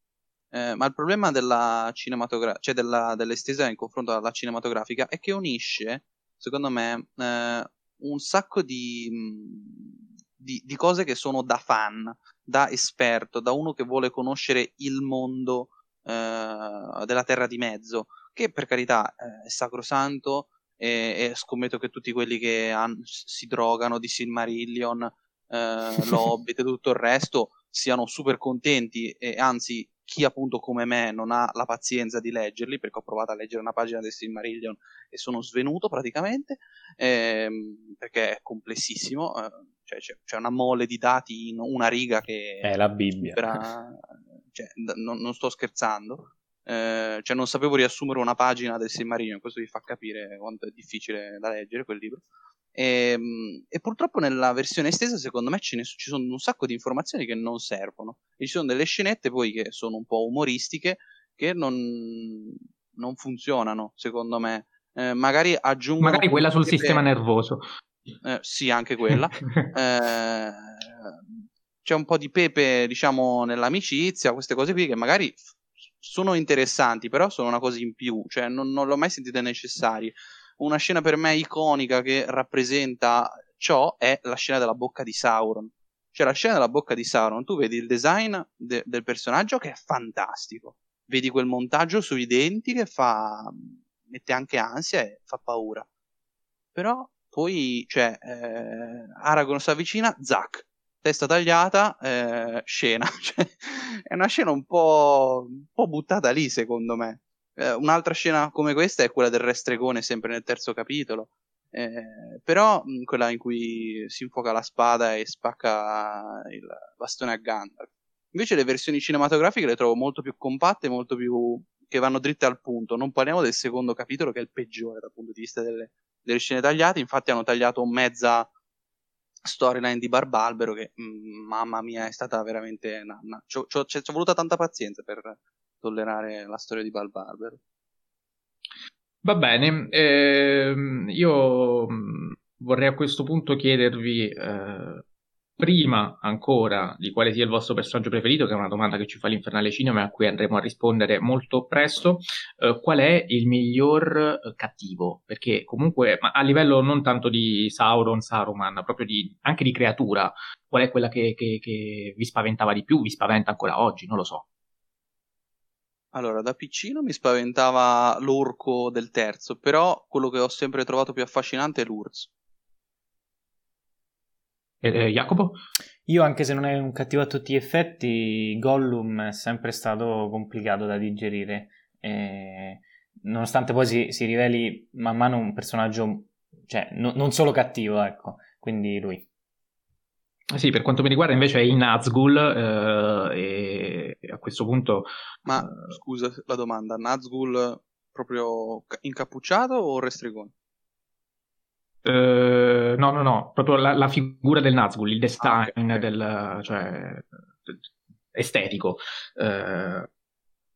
eh, ma il problema della cinematogra- cioè della, dell'estesa in confronto alla cinematografica è che unisce, secondo me, eh, un sacco di, di, di, cose che sono da fan, da esperto, da uno che vuole conoscere il mondo eh, della Terra di Mezzo, che per carità eh, è sacrosanto, e, e scommetto che tutti quelli che han, si drogano di Silmarillion, eh, [laughs] l'Hobbit e tutto il resto siano super contenti e anzi chi appunto come me non ha la pazienza di leggerli, perché ho provato a leggere una pagina del Silmarillion e sono svenuto praticamente, ehm, perché è complessissimo, eh, cioè c'è, c'è, una mole di dati in una riga che...
È la Bibbia.
Supera, cioè, non, non, sto scherzando. Eh, cioè non sapevo riassumere una pagina del Silmarillion, questo vi fa capire quanto è difficile da leggere quel libro. E, ehm, e purtroppo nella versione estesa, secondo me, ne, ci sono un sacco di informazioni che non servono. E ci sono delle scenette poi che sono un po' umoristiche che non, non funzionano, secondo me. Eh, magari aggiungono.
Magari quella sul sistema nervoso.
Eh, sì, anche quella. [laughs] eh, c'è un po' di pepe, diciamo, nell'amicizia, queste cose qui che magari sono interessanti, però sono una cosa in più, cioè non, non l'ho mai sentita necessarie. Una scena per me iconica che rappresenta ciò è la scena della bocca di Sauron. Cioè la scena della bocca di Sauron, tu vedi il design de- del personaggio che è fantastico, vedi quel montaggio sui denti che fa mette anche ansia e fa paura. Però poi, cioè, eh, Aragorn si avvicina, zac, testa tagliata, eh, scena. [laughs] Cioè, è una scena un po', un po' buttata lì, secondo me. Eh, un'altra scena come questa è quella del Re Stregone, sempre nel terzo capitolo. Eh, però mh, quella in cui si infuoca la spada e spacca il bastone a Gandalf. Invece le versioni cinematografiche le trovo molto più compatte, molto più che vanno dritte al punto. Non parliamo del secondo capitolo che è il peggiore dal punto di vista delle, delle scene tagliate. Infatti hanno tagliato mezza storyline di Barbalbero che mm, mamma mia è stata veramente una... Ci è voluta tanta pazienza per tollerare la storia di Barbalbero.
Va bene eh, io mm, vorrei a questo punto chiedervi eh, prima ancora di quale sia il vostro personaggio preferito, che è una domanda che ci fa l'Infernale Cinema e a cui andremo a rispondere molto presto, eh, qual è il miglior eh, cattivo? Perché comunque a livello non tanto di Sauron, Saruman, proprio di, anche di creatura, qual è quella che, che, che vi spaventava di più, vi spaventa ancora oggi, non lo so.
Allora, da piccino mi spaventava l'orco del terzo, però quello che ho sempre trovato più affascinante è l'Urz.
Eh, Jacopo?
Io, anche se non è un cattivo a tutti gli effetti, Gollum è sempre stato complicato da digerire. E nonostante poi si, si, riveli man mano un personaggio, cioè, no, non solo cattivo, ecco. Quindi lui.
Sì, per quanto mi riguarda invece è in Nazgul eh, e a questo punto...
Ma eh... scusa la domanda, Nazgul proprio incappucciato o restregone?
Uh, no, no, no, proprio la, la figura del Nazgul, il design ah, del, cioè, estetico. Uh,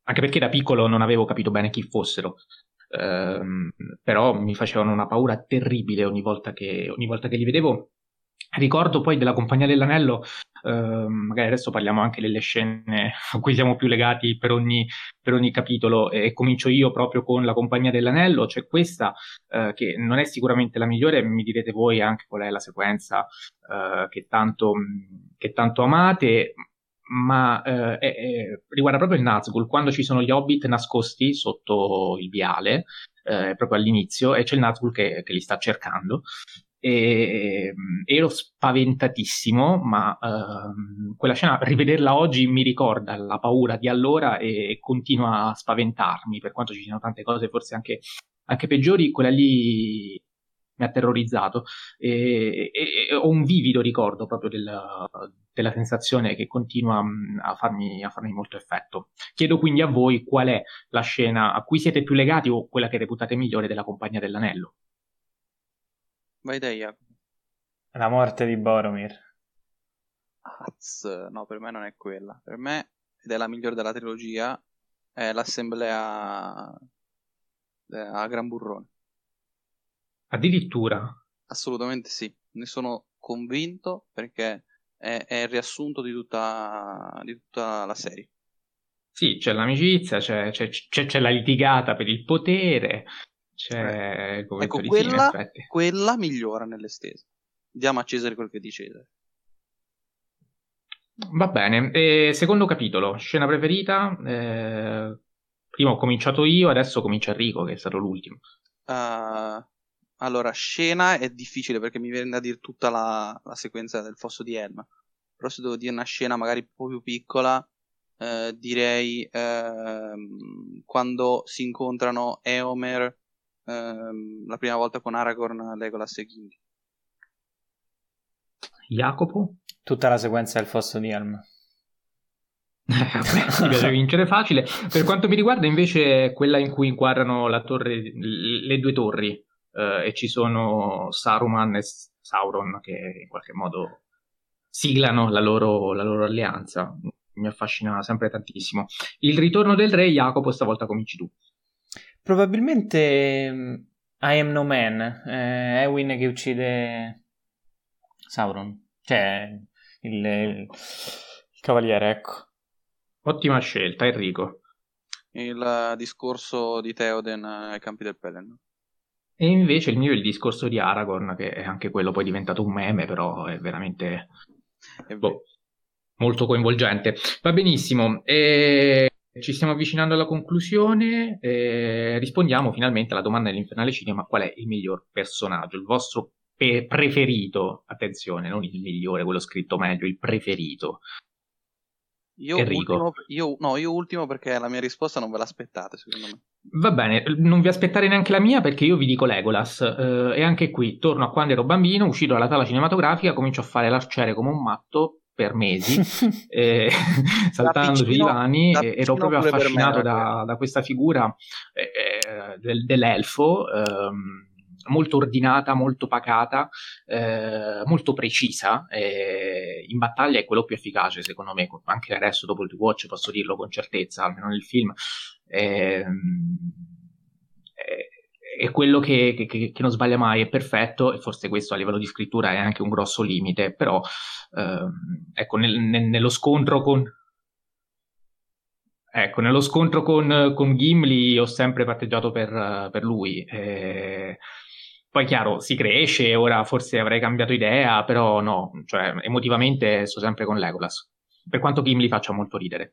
anche perché da piccolo non avevo capito bene chi fossero. Uh, però mi facevano una paura terribile ogni volta che, ogni volta che li vedevo Ricordo poi della Compagnia dell'Anello, eh, magari adesso parliamo anche delle scene [laughs] a cui siamo più legati per ogni, per ogni capitolo e comincio io proprio con la Compagnia dell'Anello, c'è questa eh, che non è sicuramente la migliore, mi direte voi anche qual è la sequenza eh, che, tanto, che tanto amate, ma eh, è, riguarda proprio il Nazgul, quando ci sono gli hobbit nascosti sotto il viale, eh, proprio all'inizio, e c'è il Nazgul che, che li sta cercando, e, ehm, ero spaventatissimo, ma uh, quella scena, rivederla oggi mi ricorda la paura di allora e continua a spaventarmi, per quanto ci siano tante cose forse anche, anche peggiori, quella lì mi ha terrorizzato e, e, e, ho un vivido ricordo proprio della, della sensazione che continua mm, a farmi, a farmi, molto effetto. Chiedo quindi a voi qual è la scena a cui siete più legati o quella che reputate migliore della Compagnia dell'Anello.
Vai da Jacopo.
La morte di Boromir.
Az, no, per me non è quella. Per me, ed è la migliore della trilogia, è l'assemblea a Gran Burrone.
Addirittura?
Assolutamente sì, ne sono convinto perché è, è il riassunto di tutta, di tutta, la serie.
Sì, c'è l'amicizia, c'è, c'è, c'è, c'è la litigata per il potere, c'è...
Eh. Ecco, quella, sì, quella migliora nell'estesa. Diamo a Cesare quel che è di Cesare.
Va bene, e secondo capitolo, scena preferita. Eh, prima ho cominciato io, adesso comincia Enrico, che è stato l'ultimo.
Uh, allora, scena è difficile perché mi viene da dire tutta la, la sequenza del fosso di Elma. Però se devo dire una scena magari un po' più piccola, eh, direi eh, quando si incontrano Eomer eh, la prima volta con Aragorn, Legolas e Gimli.
Jacopo?
Tutta la sequenza del fosso di Helm.
si piace vincere facile. Per quanto mi riguarda, invece, quella in cui inquadrano la torre, le due torri eh, e ci sono Saruman e Sauron che in qualche modo siglano la loro, la loro alleanza. Mi affascina sempre tantissimo. Il ritorno del re, Jacopo, stavolta cominci tu.
Probabilmente mm, I Am No Man, eh, Ewin che uccide Sauron. Cioè, il, il, cavaliere, ecco.
Ottima scelta, Enrico.
Il discorso di Theoden ai campi del Pelen.
E invece il mio è il discorso di Aragorn, che è anche quello poi diventato un meme, però è veramente boh, molto coinvolgente. Va benissimo. E... Ci stiamo avvicinando alla conclusione. Eh, rispondiamo finalmente alla domanda dell'Infernale Cinema: qual è il miglior personaggio, il vostro pe- preferito, attenzione, non il migliore, quello scritto meglio, il preferito.
Io ultimo, io, no, io ultimo perché la mia risposta non ve l'aspettate, secondo me.
Va bene, non vi aspettare neanche la mia perché io vi dico Legolas. Eh, e anche qui, torno a quando ero bambino, uscito dalla sala cinematografica, comincio a fare l'arciere come un matto per mesi, [laughs] eh, saltando sui divani, ero proprio affascinato me, da, da, questa figura eh, eh del, dell'elfo. Ehm, molto ordinata, molto pacata, eh, molto precisa. Eh, in battaglia è quello più efficace, secondo me. Anche adesso, dopo il rewatch, posso dirlo con certezza, almeno nel film. Eh, è quello che, che, che, non sbaglia mai, è perfetto e forse questo a livello di scrittura è anche un grosso limite, però ehm, ecco, nel, nel, nello scontro con... Ecco, nello scontro con, con Gimli ho sempre patteggiato per, per lui. Eh, poi chiaro, si cresce, ora forse avrei cambiato idea, però no, cioè emotivamente sto sempre con Legolas. Per quanto Gimli faccia molto ridere.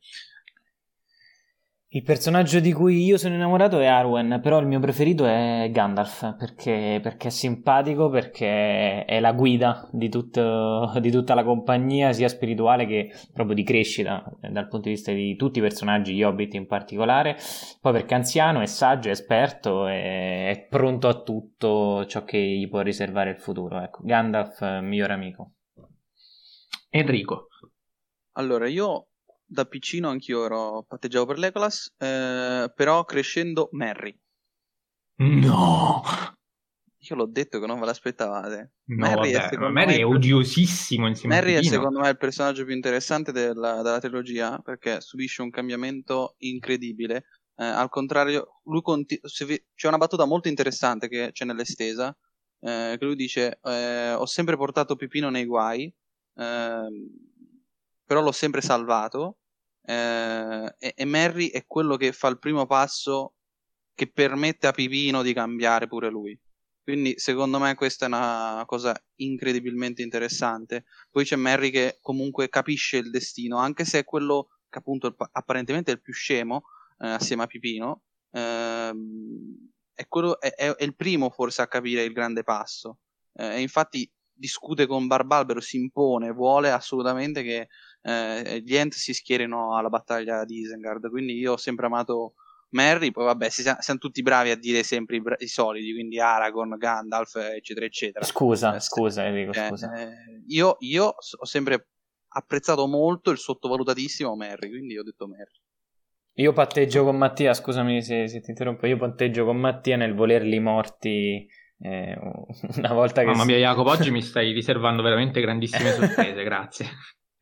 Il personaggio di cui io sono innamorato è Arwen, però il mio preferito è Gandalf perché, perché è simpatico, perché è la guida di, tutto, di, tutta la compagnia, sia spirituale che proprio di crescita dal punto di vista di tutti i personaggi, gli hobbit in particolare. Poi perché è anziano, è saggio, è esperto, è, è pronto a tutto ciò che gli può riservare il futuro. Ecco, Gandalf, miglior amico.
Enrico.
Allora, io da piccino anch'io ero patteggiavo per Legolas, eh, però crescendo Merry.
No!
Io l'ho detto che non ve l'aspettavate.
No, Merry, vabbè, è, Merry è odiosissimo insieme
Merry è secondo me il personaggio più interessante della, della trilogia perché subisce un cambiamento incredibile. Eh, al contrario, lui conti- vi- c'è una battuta molto interessante che c'è nell'estesa. Eh, che lui dice: eh, Ho sempre portato Pipino nei guai, ehm, però l'ho sempre salvato eh, e, e Merry è quello che fa il primo passo che permette a Pipino di cambiare pure lui. Quindi secondo me questa è una cosa incredibilmente interessante. Poi c'è Merry che comunque capisce il destino, anche se è quello che appunto apparentemente è il più scemo, eh, assieme a Pipino. Ehm, è, quello, è, è, il primo forse a capire il grande passo. Eh, infatti discute con Barbalbero, si impone, vuole assolutamente che eh, gli Ent si schierino alla battaglia di Isengard. Quindi io ho sempre amato Merry, poi vabbè, si, siamo tutti bravi a dire sempre i, bra- i, soliti, quindi Aragorn, Gandalf, eccetera, eccetera.
Scusa, eh, scusa, Enrico, eh, scusa.
Eh, io, io ho sempre apprezzato molto il sottovalutatissimo Merry, quindi ho detto Merry.
Io patteggio con Mattia, scusami se, se, ti interrompo, io patteggio con Mattia nel volerli morti eh, [laughs] una volta che...
Mamma mia Jacopo, oggi mi stai riservando veramente grandissime sorprese, [laughs] grazie.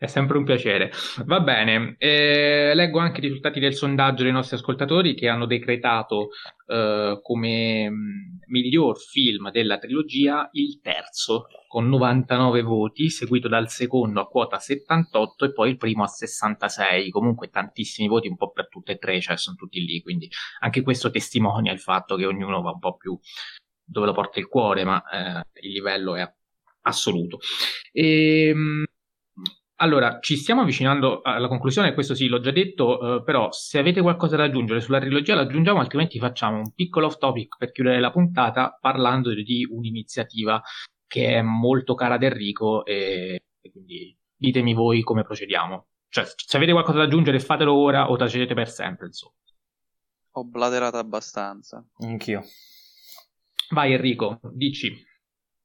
È sempre un piacere. Va bene, eh, leggo anche i risultati del sondaggio dei nostri ascoltatori che hanno decretato eh, come mm, miglior film della trilogia il terzo con 99 voti, seguito dal secondo a quota 78 e poi il primo a 66. Comunque tantissimi voti un po' per tutte e tre, cioè sono tutti lì, quindi anche questo testimonia il fatto che ognuno va un po' più dove lo porta il cuore, ma eh, il livello è assoluto. Ehm, allora, ci stiamo avvicinando alla conclusione, questo sì, l'ho già detto, eh, però se avete qualcosa da aggiungere sulla trilogia lo aggiungiamo, altrimenti facciamo un piccolo off topic per chiudere la puntata parlando di un'iniziativa che è molto cara ad Enrico e, e quindi ditemi voi come procediamo. Cioè, se avete qualcosa da aggiungere fatelo ora o tacete per sempre, insomma.
Ho bladerato abbastanza.
Anch'io.
Vai Enrico, dici.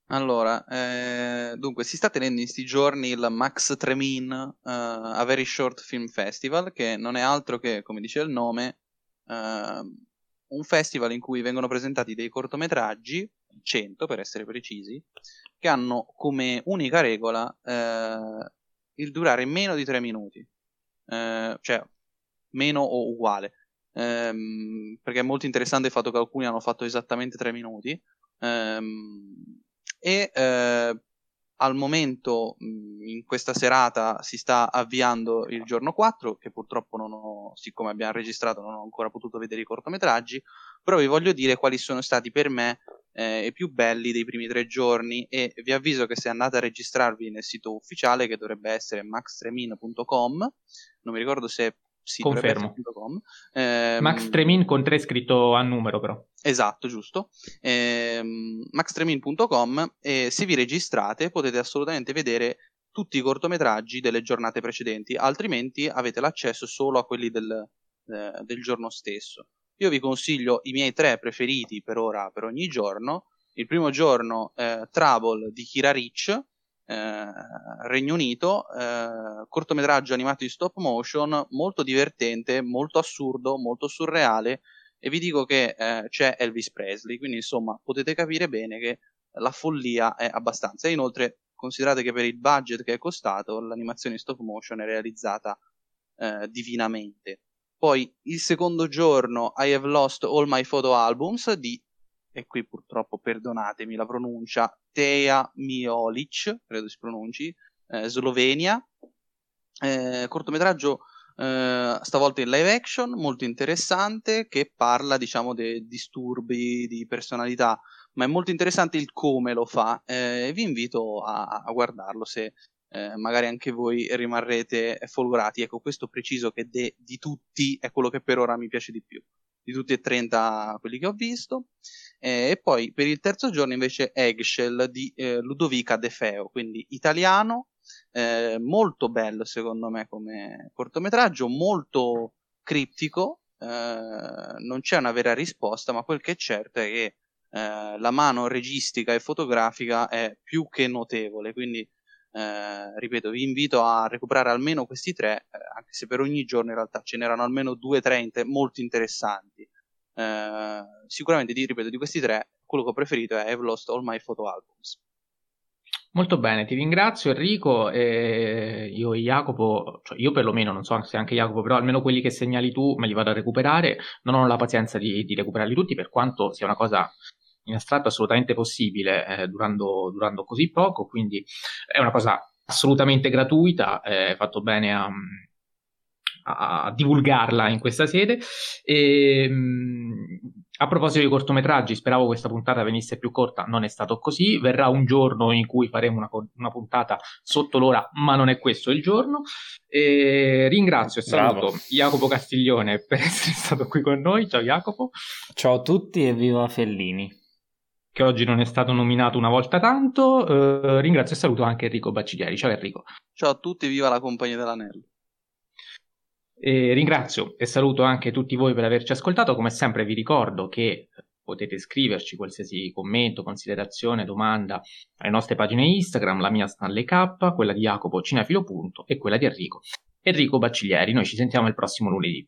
Allora, eh, dunque, si sta tenendo in questi giorni il Max Tremin uh, A Very Short Film Festival, che non è altro che, come dice il nome, uh, un festival in cui vengono presentati dei cortometraggi, 100 per essere precisi, che hanno come unica regola uh, il durare meno di 3 minuti, cioè meno o uguale. Um, perché è molto interessante il fatto che alcuni hanno fatto esattamente 3 minuti. Um, e eh, al momento in questa serata si sta avviando il giorno 4 che purtroppo non ho, siccome abbiamo registrato non ho ancora potuto vedere i cortometraggi però vi voglio dire quali sono stati per me eh, i più belli dei primi tre giorni. E vi avviso che se andate a registrarvi nel sito ufficiale che dovrebbe essere maxtremin.com non mi ricordo se sì,
Confermo. Eh, Max Tremin con tre scritto a numero però.
Esatto, giusto. Eh, maxtremin.com e se vi registrate potete assolutamente vedere tutti i cortometraggi delle giornate precedenti, altrimenti avete l'accesso solo a quelli del, eh, del giorno stesso. Io vi consiglio i miei tre preferiti per ora, per ogni giorno. Il primo giorno, eh, Trouble di Kira Rich, eh, Regno Unito, eh, cortometraggio animato in stop motion, molto divertente, molto assurdo, molto surreale e vi dico che eh, c'è Elvis Presley, quindi insomma potete capire bene che la follia è abbastanza. E inoltre considerate che per il budget che è costato l'animazione in stop motion è realizzata eh, divinamente. Poi il secondo giorno I Have Lost All My Photo Albums di e qui purtroppo perdonatemi la pronuncia, Teja Miolic, credo si pronunci, eh, Slovenia, eh, cortometraggio eh, stavolta in live action, molto interessante, che parla diciamo dei disturbi di personalità, ma è molto interessante il come lo fa, eh, vi invito a, a guardarlo se eh, magari anche voi rimarrete folgorati. Ecco, questo preciso che de, di tutti è quello che per ora mi piace di più, di tutti e 30 quelli che ho visto. Eh, e poi per il terzo giorno invece Eggshell di eh, Ludovica De Feo, quindi italiano, eh, molto bello secondo me come cortometraggio, molto criptico, eh, non c'è una vera risposta, ma quel che è certo è che eh, la mano registica e fotografica è più che notevole, quindi eh, ripeto, vi invito a recuperare almeno questi tre, anche se per ogni giorno in realtà ce n'erano almeno due o tre inter- molto interessanti. Eh, sicuramente, di, ripeto, di questi tre, quello che ho preferito è I've Lost All My Photo Albums.
Molto bene, ti ringrazio Enrico. E io e Jacopo, cioè io perlomeno, non so se anche Jacopo, però almeno quelli che segnali tu me li vado a recuperare. Non ho la pazienza di, di recuperarli tutti, per quanto sia una cosa in astratto assolutamente possibile eh, durando, durando, così poco. Quindi è una cosa assolutamente gratuita. Hai eh, fatto bene a a, divulgarla in questa sede. E, mh, a proposito di cortometraggi, speravo questa puntata venisse più corta, non è stato così. Verrà un giorno in cui faremo una, una puntata sotto l'ora, ma non è questo il giorno. E ringrazio e saluto Bravo. Jacopo Castiglione per [laughs] essere stato qui con noi. Ciao Jacopo.
Ciao a tutti e viva Fellini.
Che oggi non è stato nominato una volta tanto. Uh, ringrazio e saluto anche Enrico Bacciglieri. Ciao Enrico.
Ciao a tutti, viva la compagnia dell'anello.
E ringrazio e saluto anche tutti voi per averci ascoltato. Come sempre vi ricordo che potete scriverci qualsiasi commento, considerazione, domanda alle nostre pagine Instagram, la mia Stanley K, quella di Jacopo Cinefilo. e quella di Enrico. Enrico Bacciglieri. Noi ci sentiamo il prossimo lunedì.